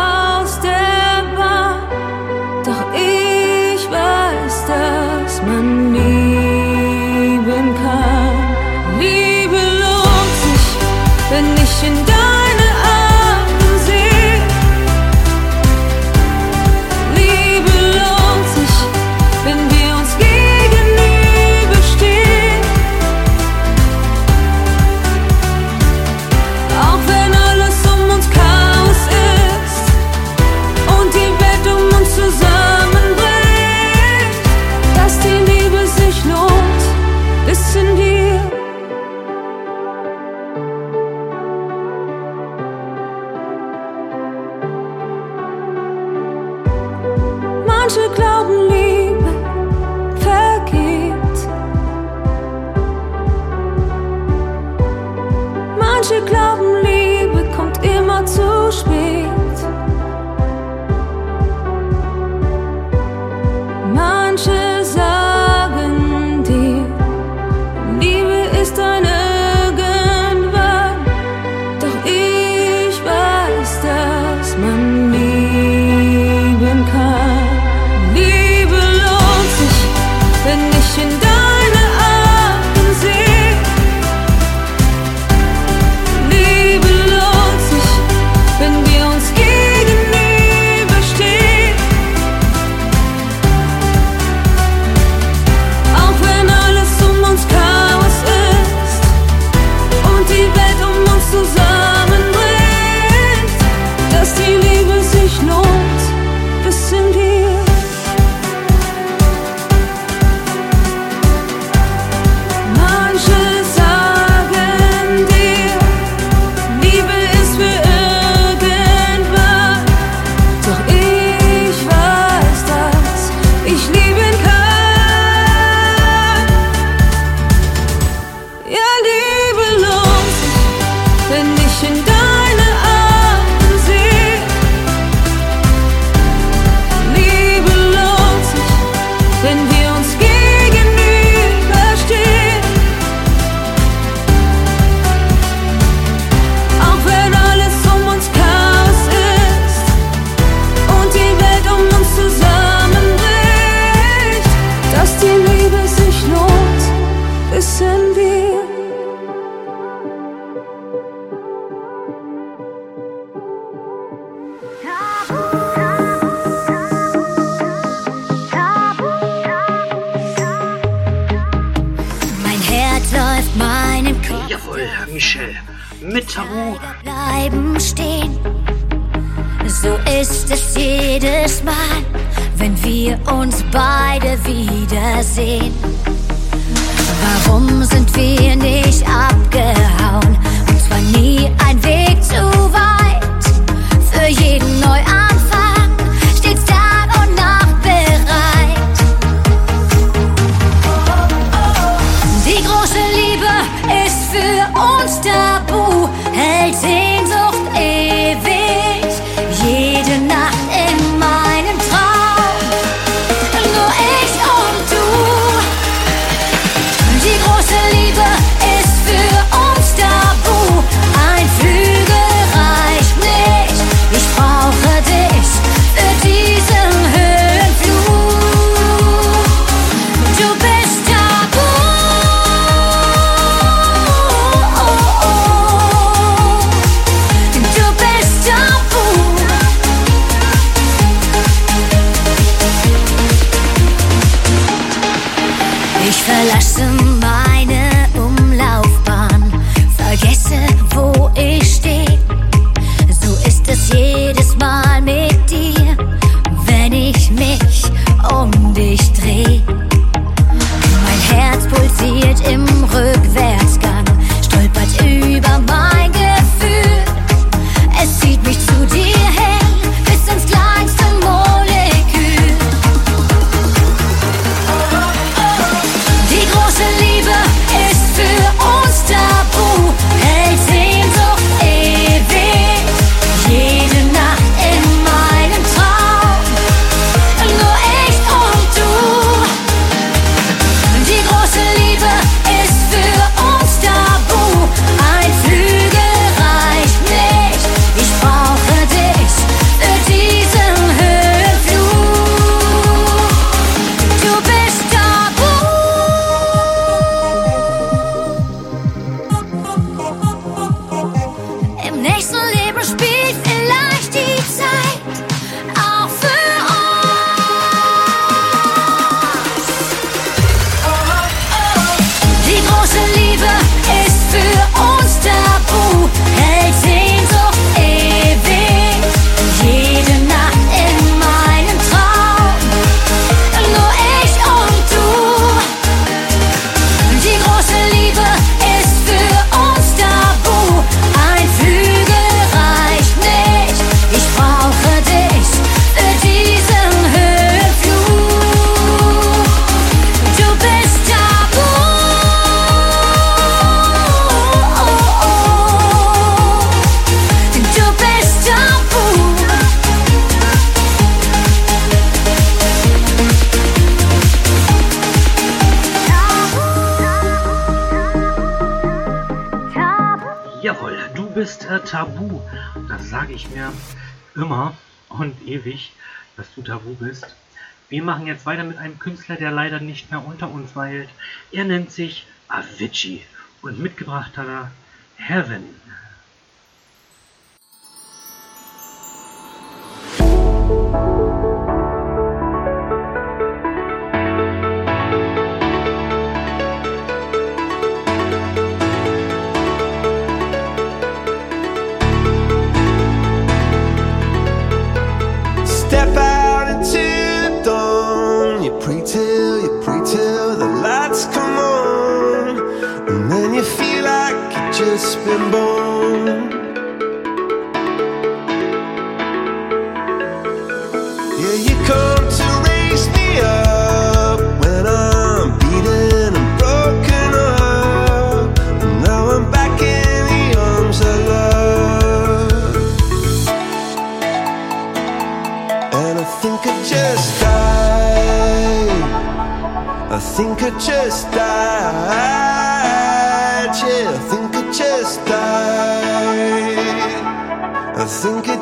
Künstler, der leider nicht mehr unter uns weilt. Er nennt sich Avicii und mitgebracht hat er Heaven.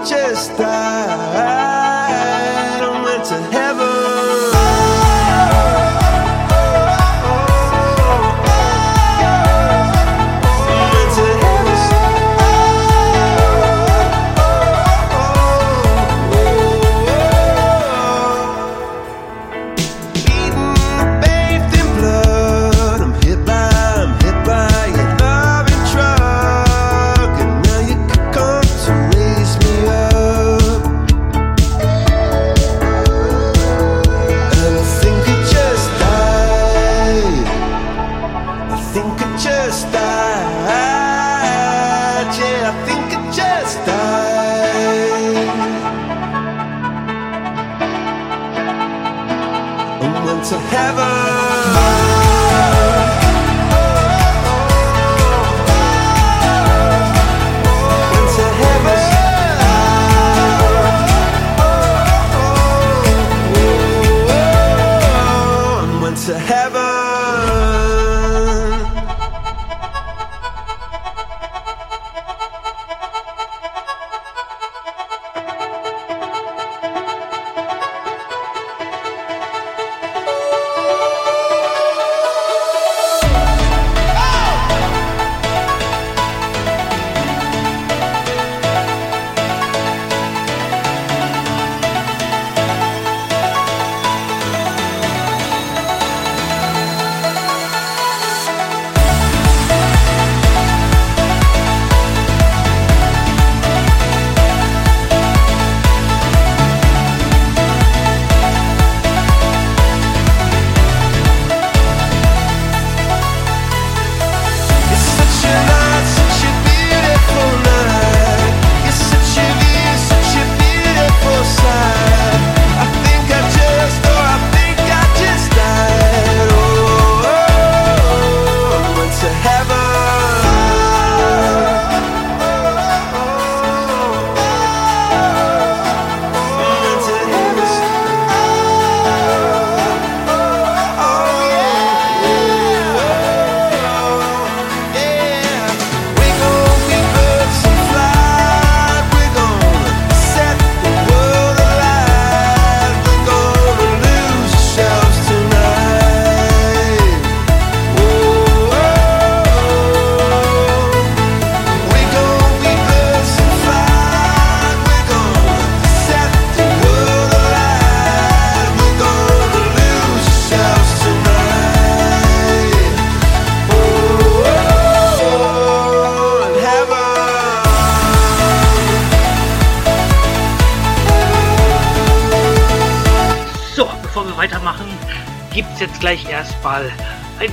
chest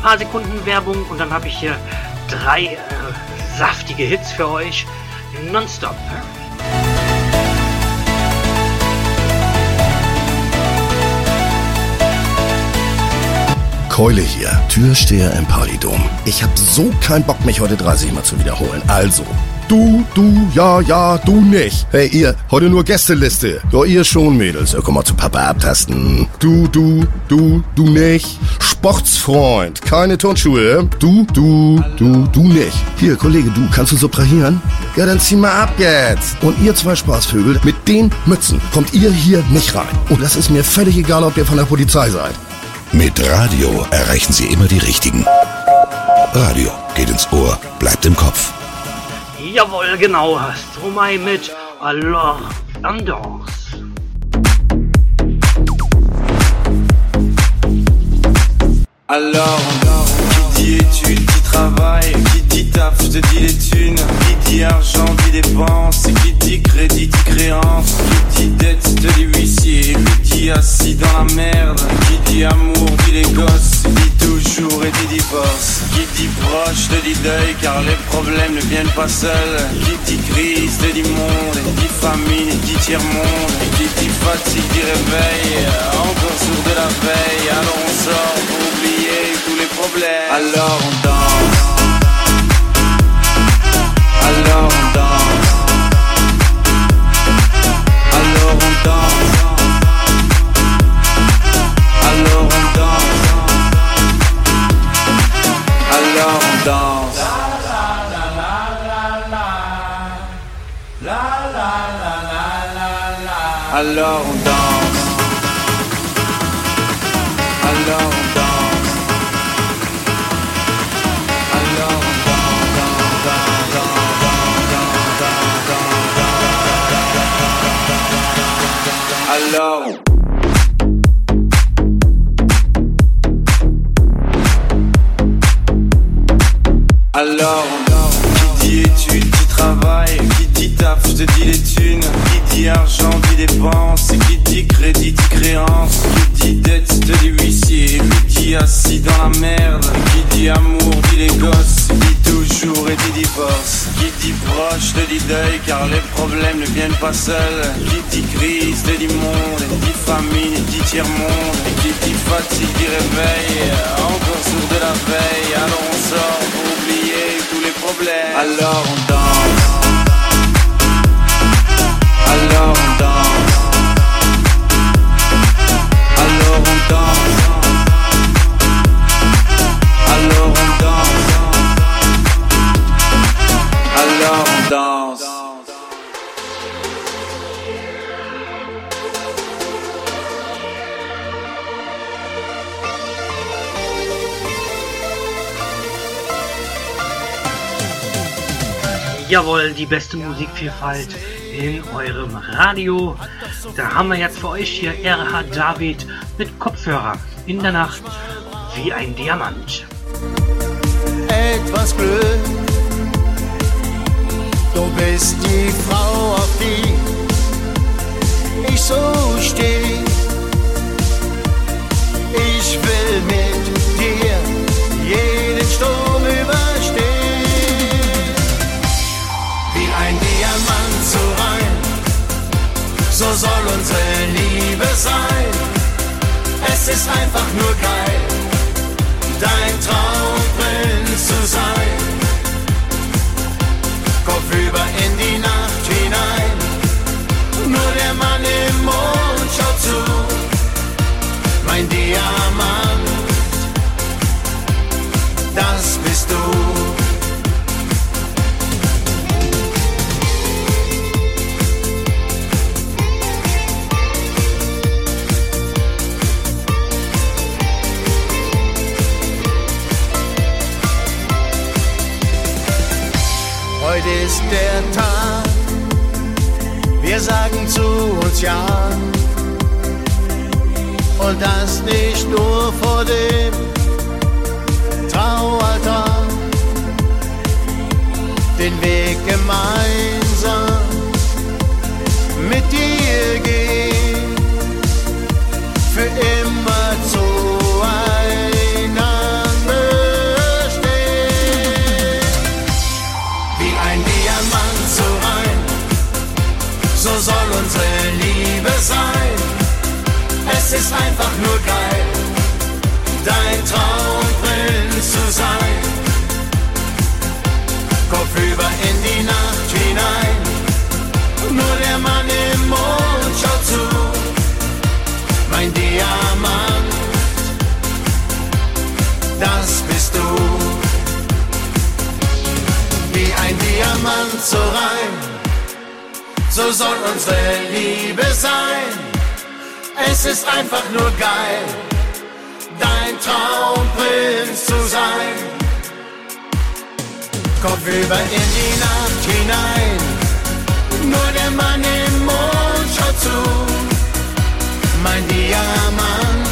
paar Sekunden Werbung und dann habe ich hier drei äh, saftige Hits für euch. Nonstop. Keule hier, Türsteher im Partydom. Ich hab so keinen Bock, mich heute 30 Mal zu wiederholen. Also, du, du, ja, ja, du nicht. Hey, ihr, heute nur Gästeliste. Ja, ihr schon, Mädels. Ja, komm mal zu Papa abtasten. Du, du, du, du nicht. Sportsfreund. Keine Turnschuhe. Du, du, du, du nicht. Hier, Kollege, du, kannst du subtrahieren? Ja, dann zieh mal ab jetzt. Und ihr zwei Spaßvögel, mit den Mützen kommt ihr hier nicht rein. Und das ist mir völlig egal, ob ihr von der Polizei seid. Mit Radio erreichen Sie immer die Richtigen. Radio geht ins Ohr, bleibt im Kopf. Jawohl, genau. Stromae mit Alors Anders. Alors, qui dit études, qui travaille, qui dit taf, je te dis les thunes, qui dit argent, dit dépense, qui dit crédit, dit créance, qui dit dette, te dit huissier, qui dit assis dans la merde, qui dit amour, dit les gosses, et dit divorce, qui dit proche, te dit deuil, car les problèmes ne viennent pas seuls, qui dit crise, te dit monde, et dit famine, et dit tiers-monde, qui dit fatigue, dit réveil, encore sourd de la veille, alors on sort pour oublier tous les problèmes. Alors on danse. Alors là, on seuls, qui dit crise, dit monde, dit famine, dit tiers-monde, qui dit fatigue, dit réveil, Jawohl, die beste Musikvielfalt in eurem Radio. Da haben wir jetzt für euch hier RH David mit Kopfhörer in der Nacht wie ein Diamant. etwas Glück. Du bist die Frau, auf die ich so steh. Ich will mit dir jeden Sturm so soll unsere Liebe sein. Es ist einfach nur geil dein Traumprinz zu sein. Kopfüber in die Nacht hinein, nur der Mann im Mond schaut zu, mein Diamant, das bist du. Ist der Tag, wir sagen zu uns Ja. Und das nicht nur vor dem Traualtar. Den Weg gemeinsam mit dir gehen, für immer es ist einfach nur geil, dein Traumprinz zu sein. Kopf über in die Nacht hinein, nur der Mann im Mond schaut zu, mein Diamant, das bist du. Wie ein Diamant so rein, so soll unsere Liebe sein es ist einfach nur geil, dein Traumprinz zu sein. Kopfüber in die Nacht hinein. Nur der Mann im Mond schaut zu. Mein Diamant,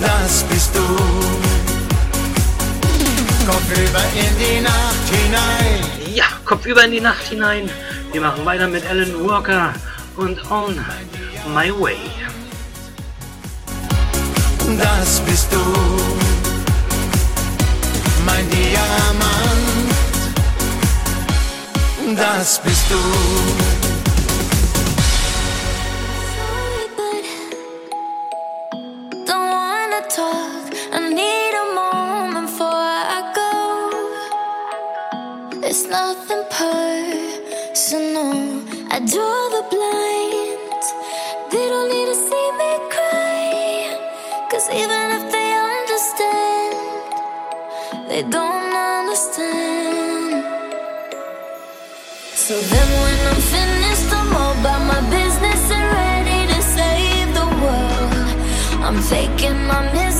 das bist du. Kopfüber in die Nacht hinein. Ja, Kopf über in die Nacht hinein. Wir machen weiter mit Alan Walker und On My Way. das bist du. Mein Diamant, das bist du. So then when I'm finished, I'm all about my business and ready to save the world. I'm my misery,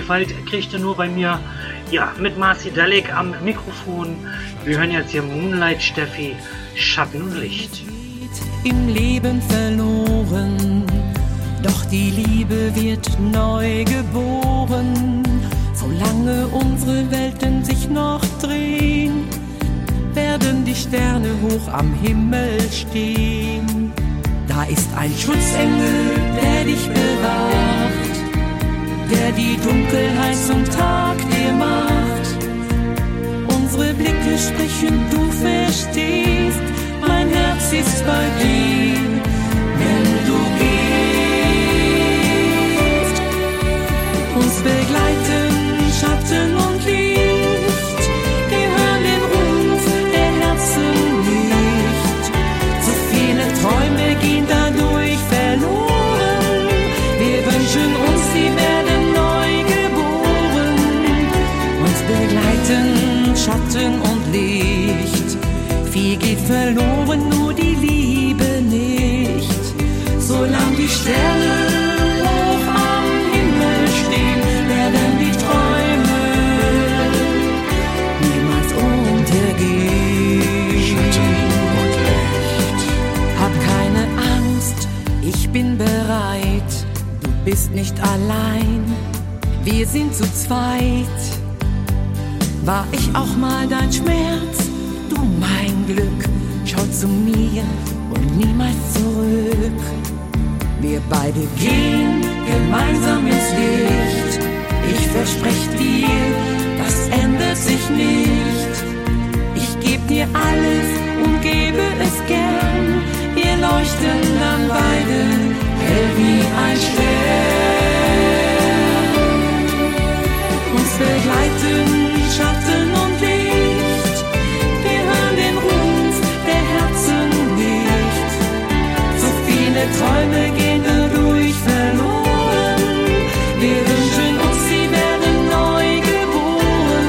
Musikvielfalt kriegt ihr nur bei mir. Ja, mit Marci Dalek am Mikrofon. Wir hören jetzt hier Moonlight Steffi, Schatten und Licht. im Leben verloren. Doch die Liebe wird neu geboren. Solange unsere Welten sich noch drehen, werden die Sterne hoch am Himmel stehen. Da ist ein Schutzengel, der dich bewacht, der die Dunkelheit zum Tag dir macht. Unsere Blicke sprechen, du verstehst, mein Herz ist bei dir, wenn du gehst. Uns begleiten Schatten und verloren, nur die Liebe nicht. Solange die Sterne hoch am Himmel stehen, werden die Träume niemals untergehen. Hab keine Angst, ich bin bereit. Du bist nicht allein, wir sind zu zweit. War ich auch mal dein Schmerz? Zu mir und niemals zurück. Wir beide gehen gemeinsam ins Licht. Ich versprech dir, das ändert sich nicht. Ich geb dir alles und gebe es gern. Wir leuchten dann beide hell wie ein Stern. Uns begleiten Träume gehen dadurch verloren. Wir wünschen uns, sie werden neu geboren.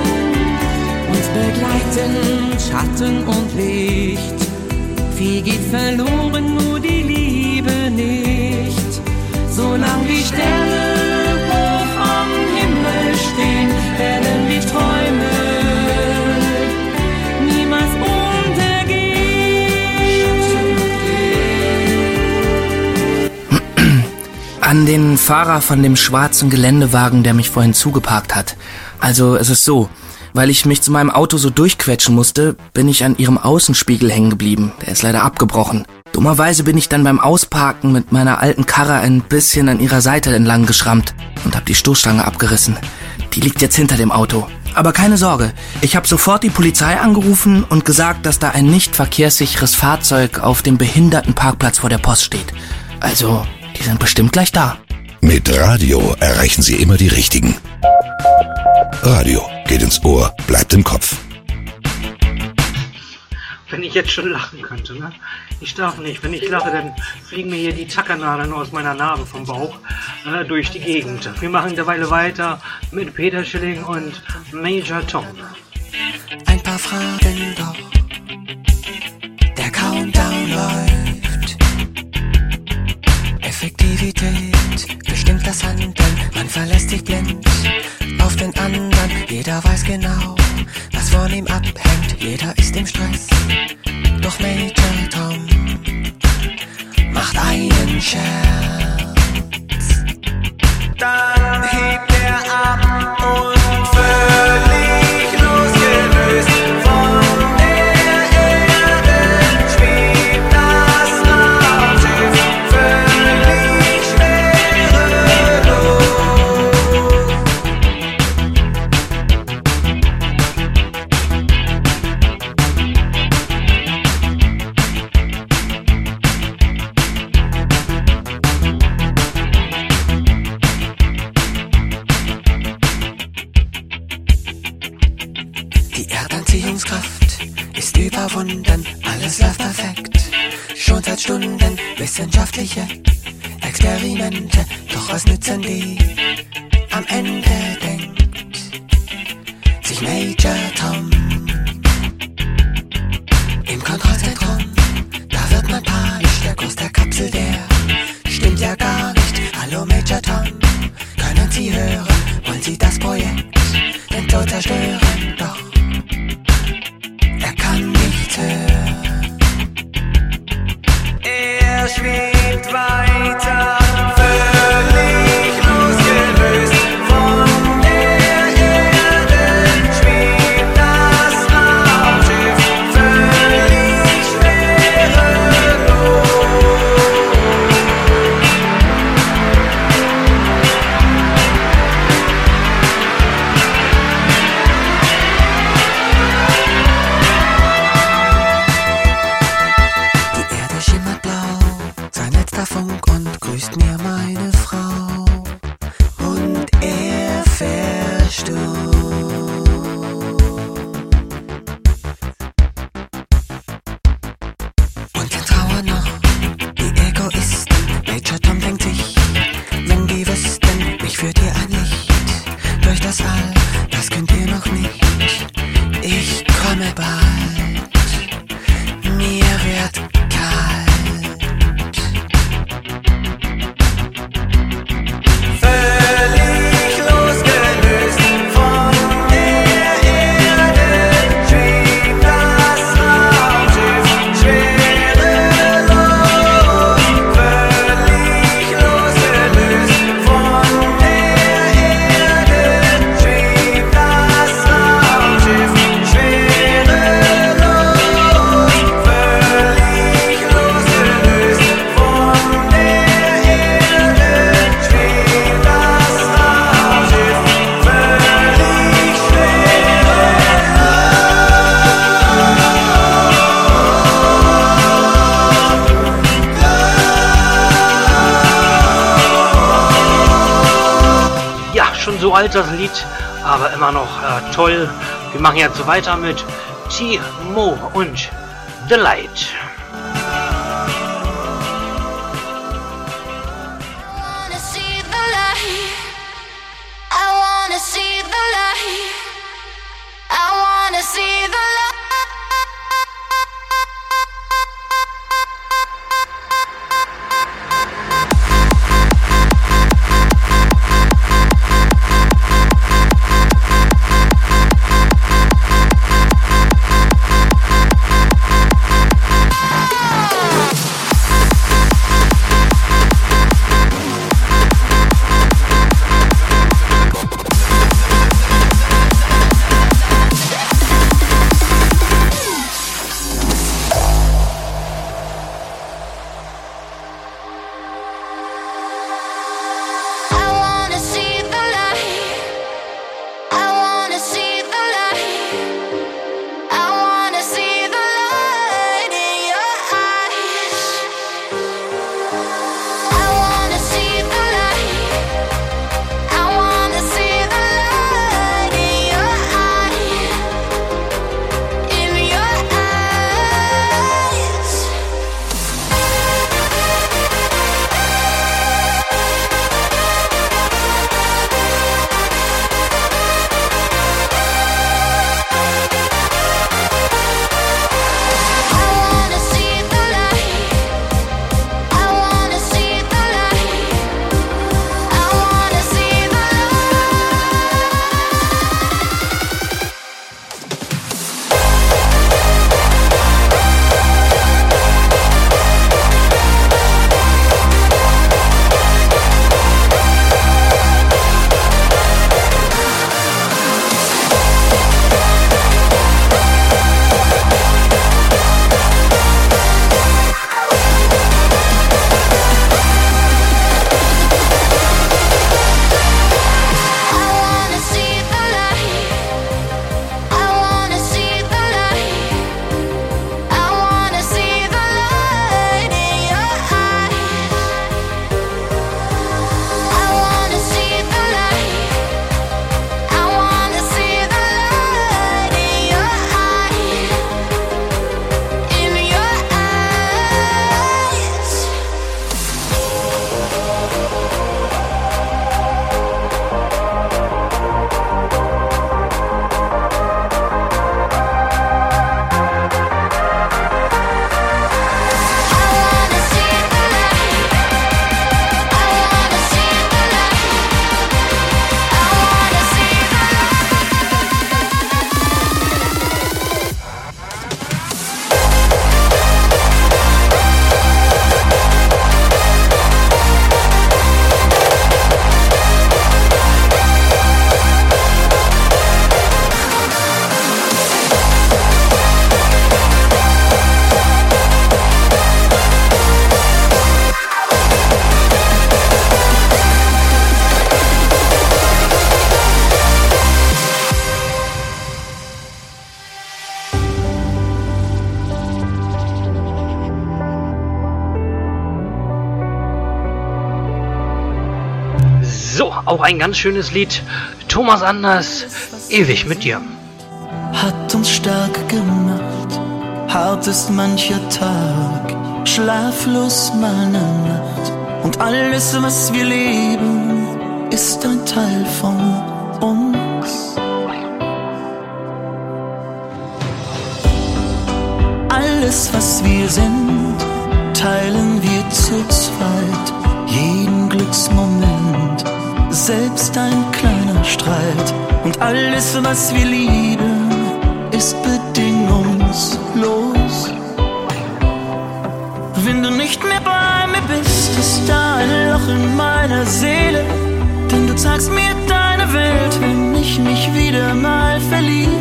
Uns begleiten Schatten und Licht. Viel geht verloren, An den Fahrer von dem schwarzen Geländewagen, der mich vorhin zugeparkt hat. Also es ist so, weil ich mich zu meinem Auto so durchquetschen musste, bin ich an ihrem Außenspiegel hängen geblieben. Der ist leider abgebrochen. Dummerweise bin ich dann beim Ausparken mit meiner alten Karre ein bisschen an ihrer Seite entlang geschrammt und habe die Stoßstange abgerissen. Die liegt jetzt hinter dem Auto. Aber keine Sorge, ich habe sofort die Polizei angerufen und gesagt, dass da ein nicht verkehrssicheres Fahrzeug auf dem Behindertenparkplatz vor der Post steht. Also, die sind bestimmt gleich da. Mit Radio erreichen Sie immer die Richtigen. Radio geht ins Ohr, bleibt im Kopf. Wenn ich jetzt schon lachen könnte, ne? Ich darf nicht. Wenn ich lache, dann fliegen mir hier die Zackernadeln aus meiner Narbe vom Bauch äh, durch die Gegend. Wir machen derweil weiter mit Peter Schilling und Major Tom. Ein paar Fragen doch. Der Countdown läuft. Effektivität bestimmt das Handeln. Man verlässt sich blind auf den anderen. Jeder weiß genau, was von ihm abhängt. Jeder ist im Stress. Doch Major Tom macht einen Scherz. Dann hebt er ab und völlig ist überwunden, alles läuft perfekt. Schon seit Stunden wissenschaftliche Experimente, doch was nützen die? Am Ende denkt sich Major Tom im Kontrollzentrum. Da wird man panisch, der Kurs der Kapsel, der stimmt ja gar nicht. Hallo Major Tom, können Sie hören? Wollen Sie das Projekt den Tod zerstören? Doch hören. Er schwebt weiter, toll. Wir machen jetzt weiter mit T-Mo und The Light. Ein ganz schönes Lied. Thomas Anders, ewig mit dir. hat uns stark gemacht. Hart ist mancher Tag, schlaflos meine Nacht. Und alles, was wir leben, ist ein Teil von uns. Alles, was wir sind, teilen wir zu zweit. Jeden Glücksmoment, selbst ein kleiner Streit. Und alles, was wir lieben, ist bedingungslos. Wenn du nicht mehr bei mir bist, ist da ein Loch in meiner Seele. Denn du zeigst mir deine Welt, wenn ich mich wieder mal verlieb.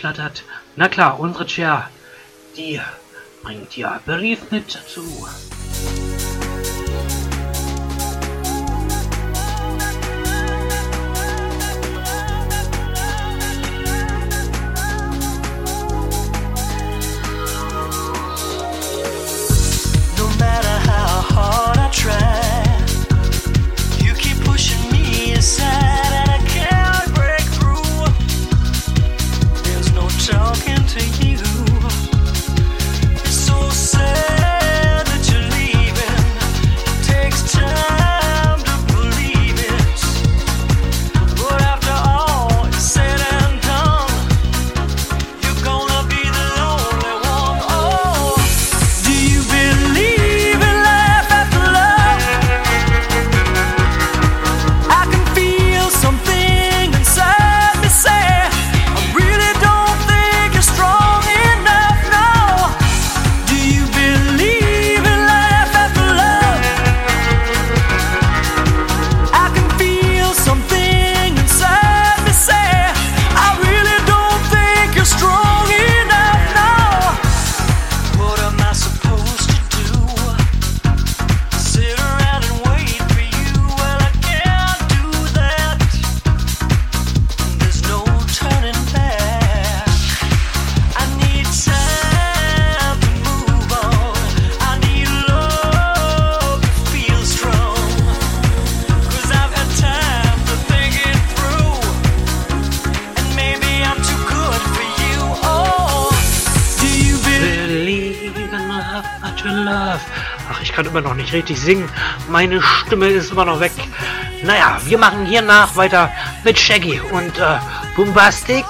flattert. Na klar, unsere Chair, die bringt ja Belief mit. nicht richtig singen. Meine Stimme ist immer noch weg. Naja, wir machen hier nach weiter mit Shaggy und äh, Bombastic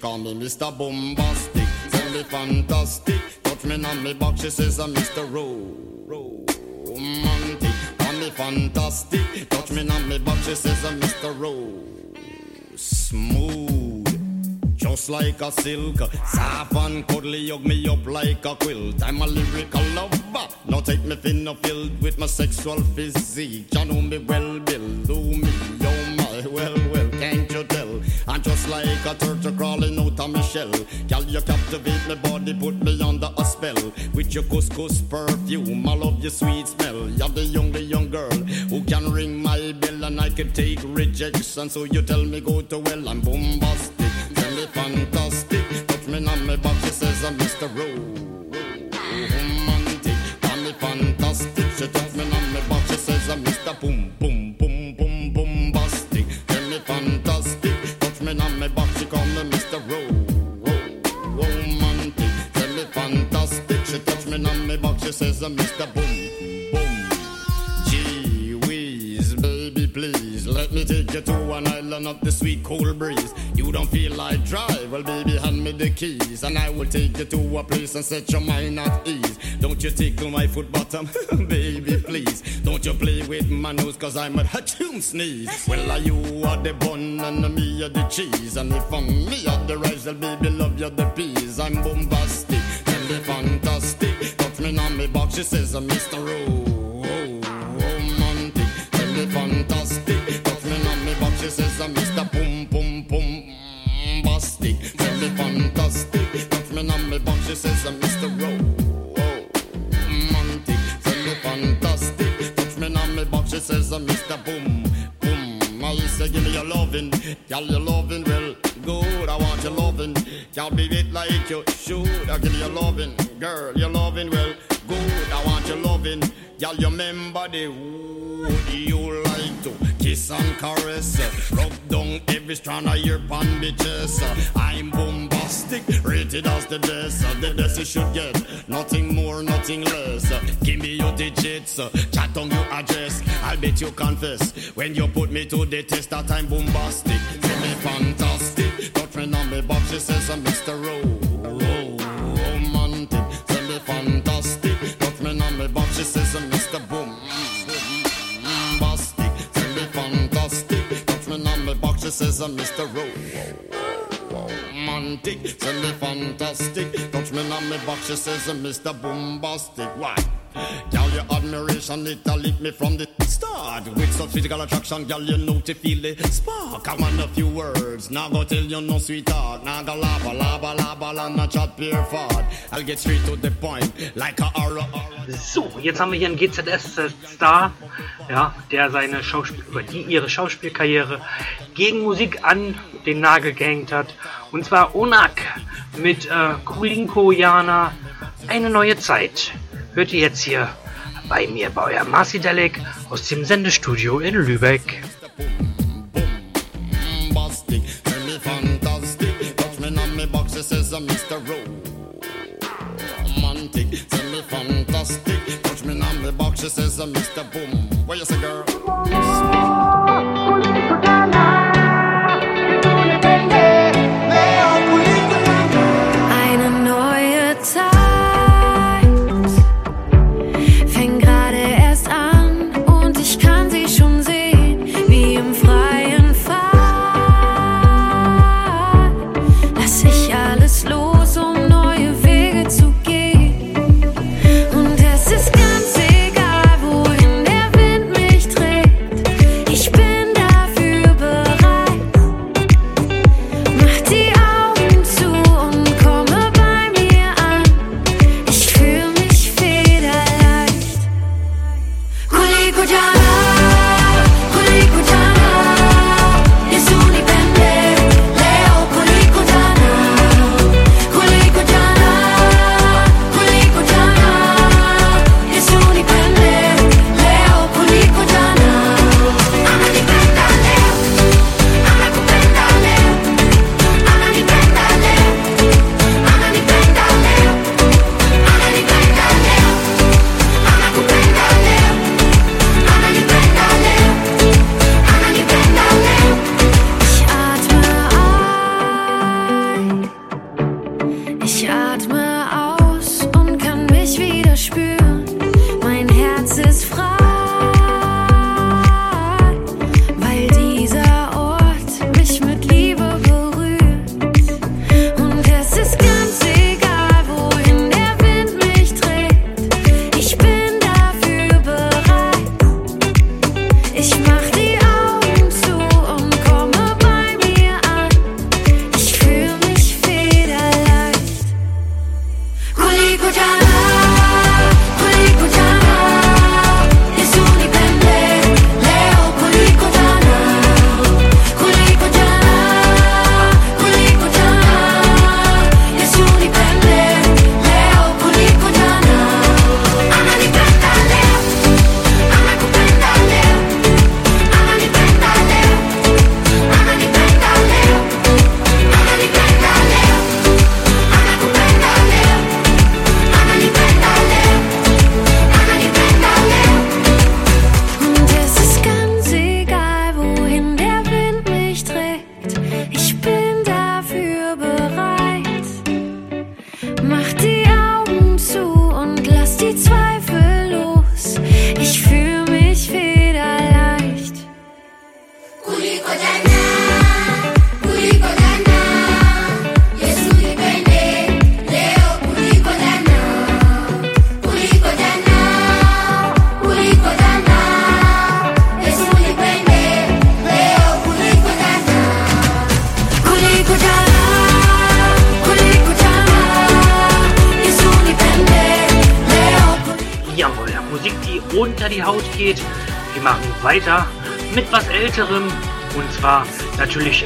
Call me Mr. Bombastic, tell me fantastic. Touch me on me back, she says I'm Mr. Romantic. Call me fantastic, touch me on me back, she says I'm Mr. Smooth, just like a silk. Soft and cuddly, hug me up like a quilt. I'm a lyrical lover. Now take me thin or filled with my sexual physique. You know me your couscous perfume, I love your sweet smell. You're the only young girl who can ring my bell and I can take rejection. So you tell me go to well, I'm bombastic. And set your mind at ease. Don't you tickle my foot bottom, baby, please. Don't you play with my nose, cause I'm a hatchoon sneeze. Well, are you are the bun and me are the cheese, and if I'm me are the rice, well, baby, love you the peas. I'm bombastic, tell me fantastic. Touch me on me box, she says Mr. digits, chat on your address. I'll bet you confess when you put me to the test that I'm bombastic. Tell me fantastic, touch me on me box. She says I'm Mr. Ro- Ro- Romantic. Tell me fantastic, me on me box. She says I'm Mr. Boom. Bombastic, tell me fantastic. Me on me box. She says I'm Mr. Ro- Romantic, me fantastic. Touch me on me box. She says Mr. Bombastic. Why? Girl, your admiration, it lit me from the start. With such physical attraction, girl, you know to feel the spark. I want a few words, now go tell you no sweetheart. Now go lava, lava, lava, la, not chat pure fart. I'll get straight to the point, like a horror. So, jetzt haben wir hier einen GZS-Star, ja, der seine Schauspiel oder die ihre Schauspielkarriere gegen Musik an den Nagel gehängt hat. Und zwar Onak mit äh, Kulinko Jana, eine neue Zeit. Hört ihr jetzt hier bei mir bei eurem Marcidelic aus dem Sendestudio in Lübeck. Fantastic. Touch me on me box, she says I'm Mr. Boom. What you say, girl? Natürlich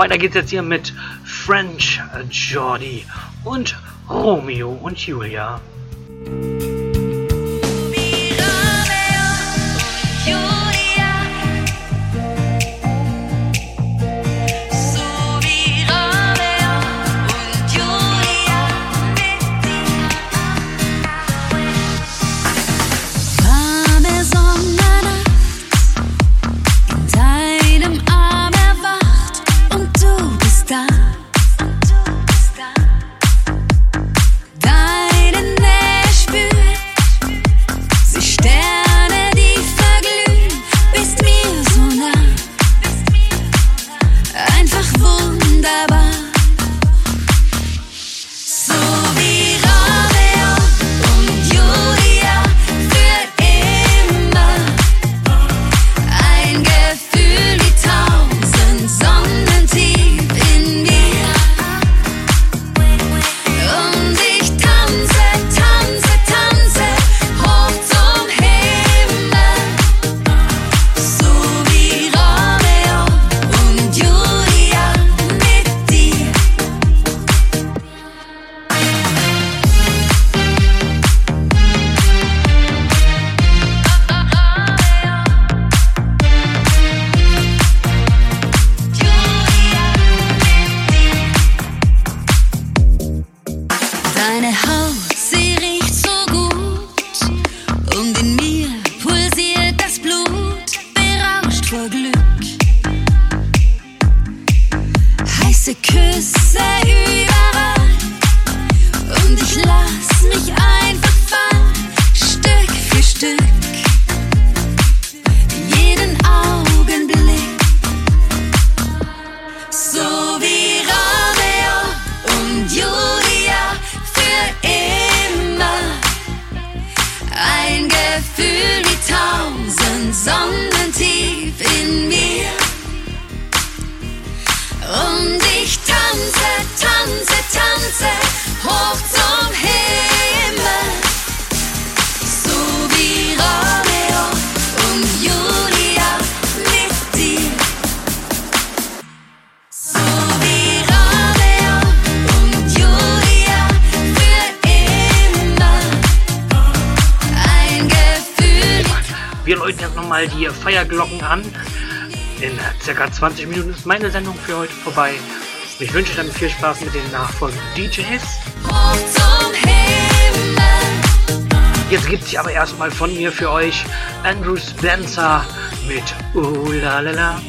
weiter geht's jetzt hier mit French Jordi und Romeo und Julia. 20 Minuten ist meine Sendung für heute vorbei. Ich wünsche dann viel Spaß mit den nachfolgenden DJs. Jetzt gibt es aber erstmal von mir für euch Andrew Spencer mit Ooh la la la.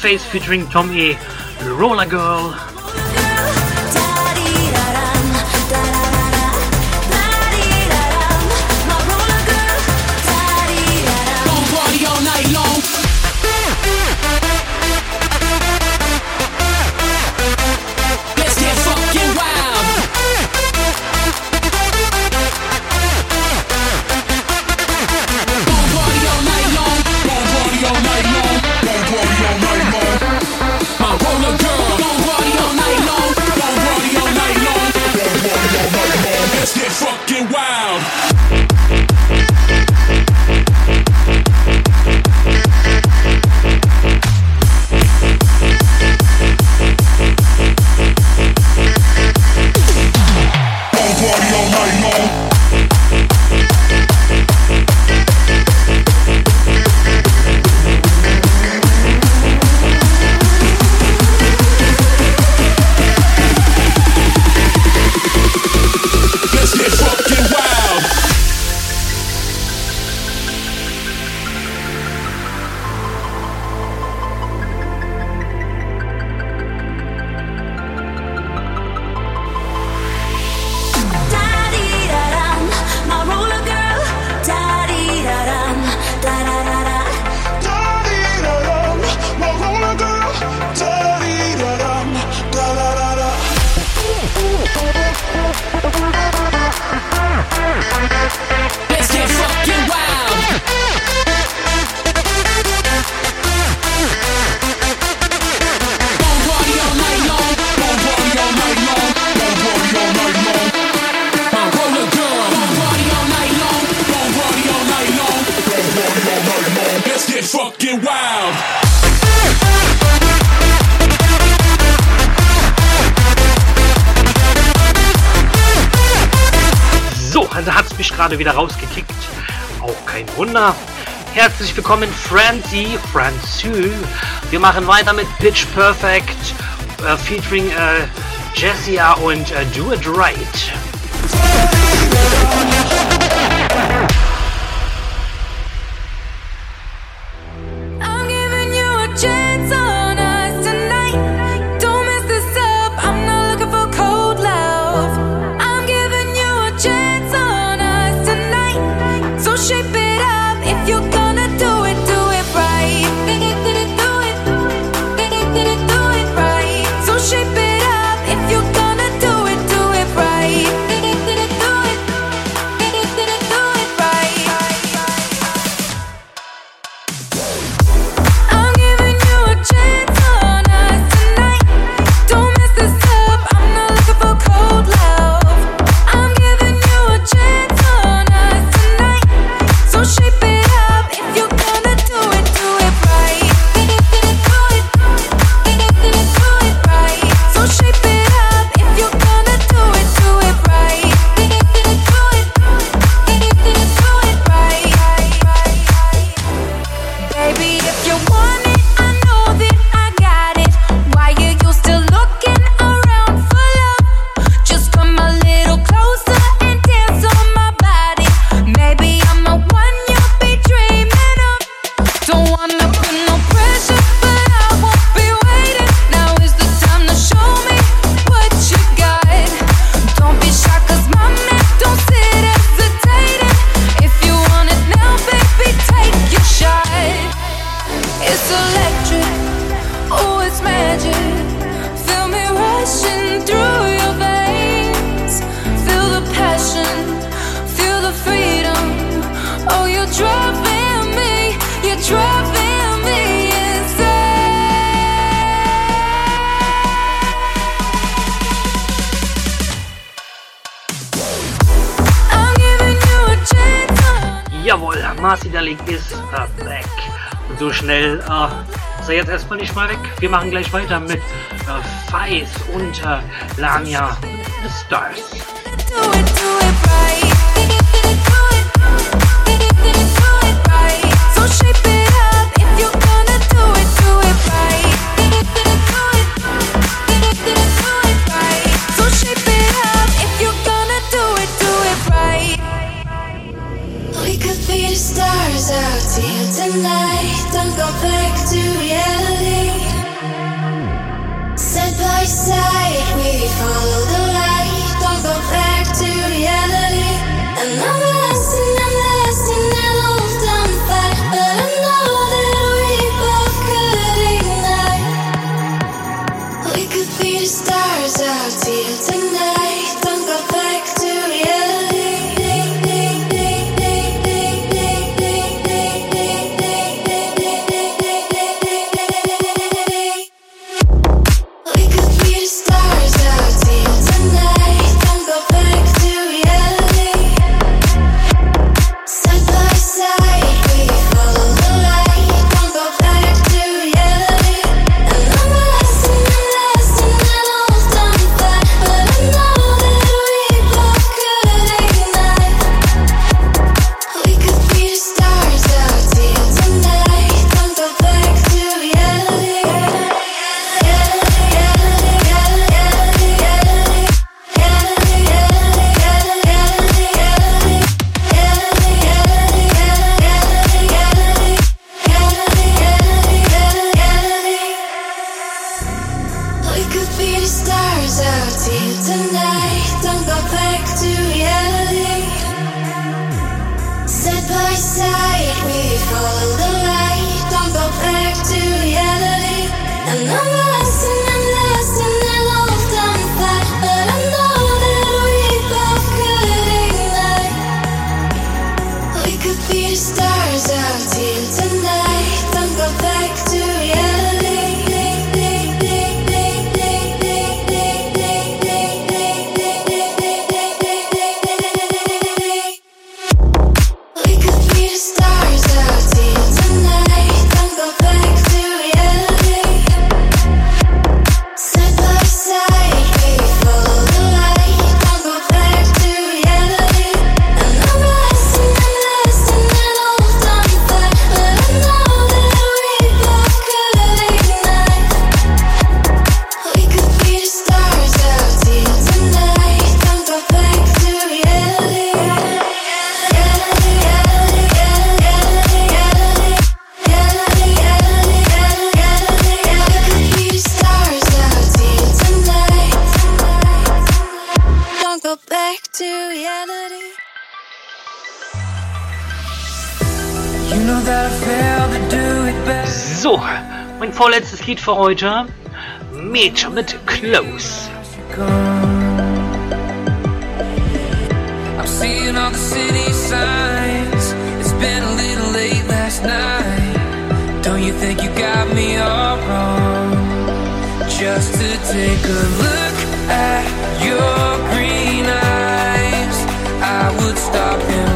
Face featuring Tommy Roller Girl. Francie, Francie. Wir machen weiter mit Pitch Perfect, äh, featuring äh, Jessia und äh, Do It Right. Wir machen gleich weiter mit äh, Fies und Lania Stars. Fazit für heute. Mädchen mit Close. Don't you think you got me all wrong? Just to take a look at your green eyes, I would stop him.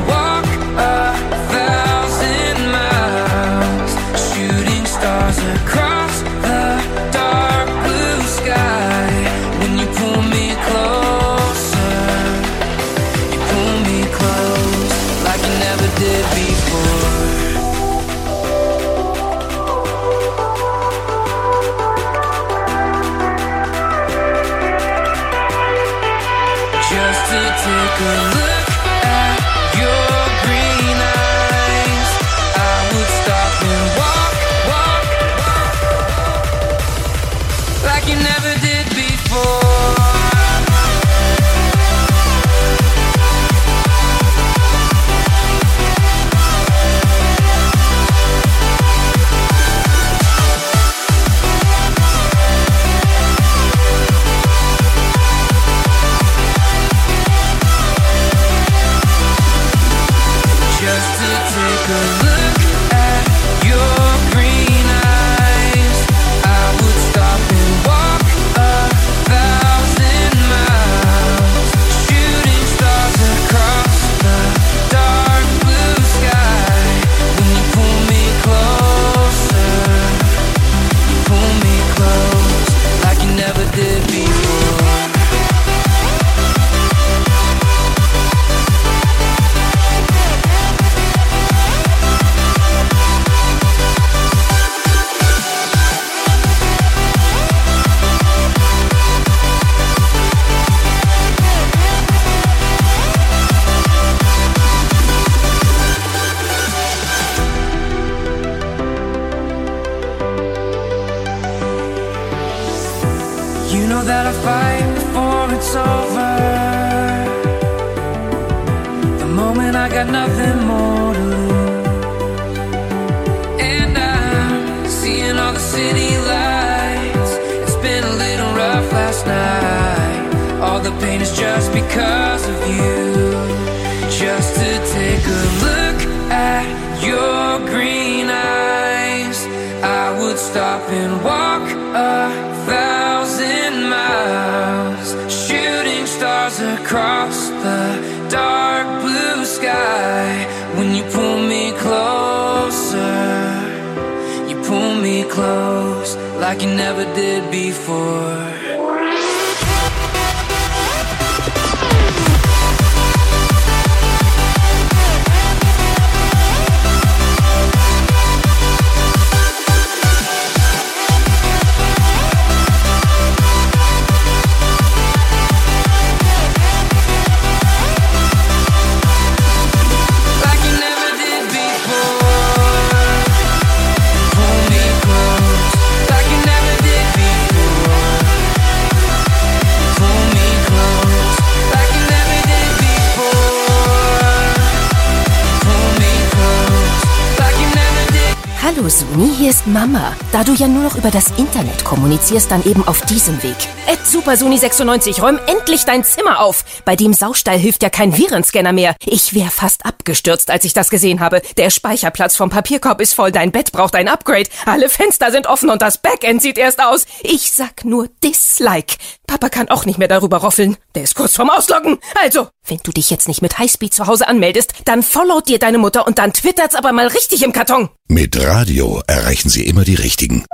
Über das Internet kommunizierst, dann eben auf diesem Weg. Ed Super Suni 96, räum endlich dein Zimmer auf. Bei dem Saustall hilft ja kein Virenscanner mehr. Ich wäre fast abgestürzt, als ich das gesehen habe. Der Speicherplatz vom Papierkorb ist voll, dein Bett braucht ein Upgrade. Alle Fenster sind offen und das Backend sieht erst aus. Ich sag nur Dislike. Papa kann auch nicht mehr darüber roffeln. Der ist kurz vorm Ausloggen. Also, wenn du dich jetzt nicht mit Highspeed zu Hause anmeldest, dann followt dir deine Mutter und dann twittert's aber mal richtig im Karton. Mit Radio erreichen Sie immer die Richtigen.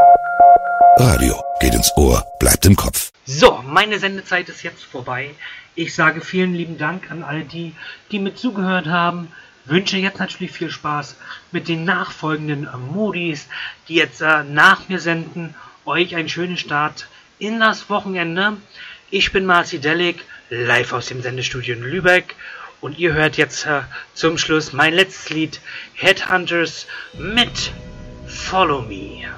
Radio geht ins Ohr, bleibt im Kopf. So, meine Sendezeit ist jetzt vorbei. Ich sage vielen lieben Dank an all die, die mit zugehört haben. Wünsche jetzt natürlich viel Spaß mit den nachfolgenden Modis, die jetzt äh, nach mir senden. Euch einen schönen Start in das Wochenende. Ich bin Marci Delic, live aus dem Sendestudio in Lübeck. Und ihr hört jetzt äh, zum Schluss mein letztes Lied Headhunters mit Follow Me.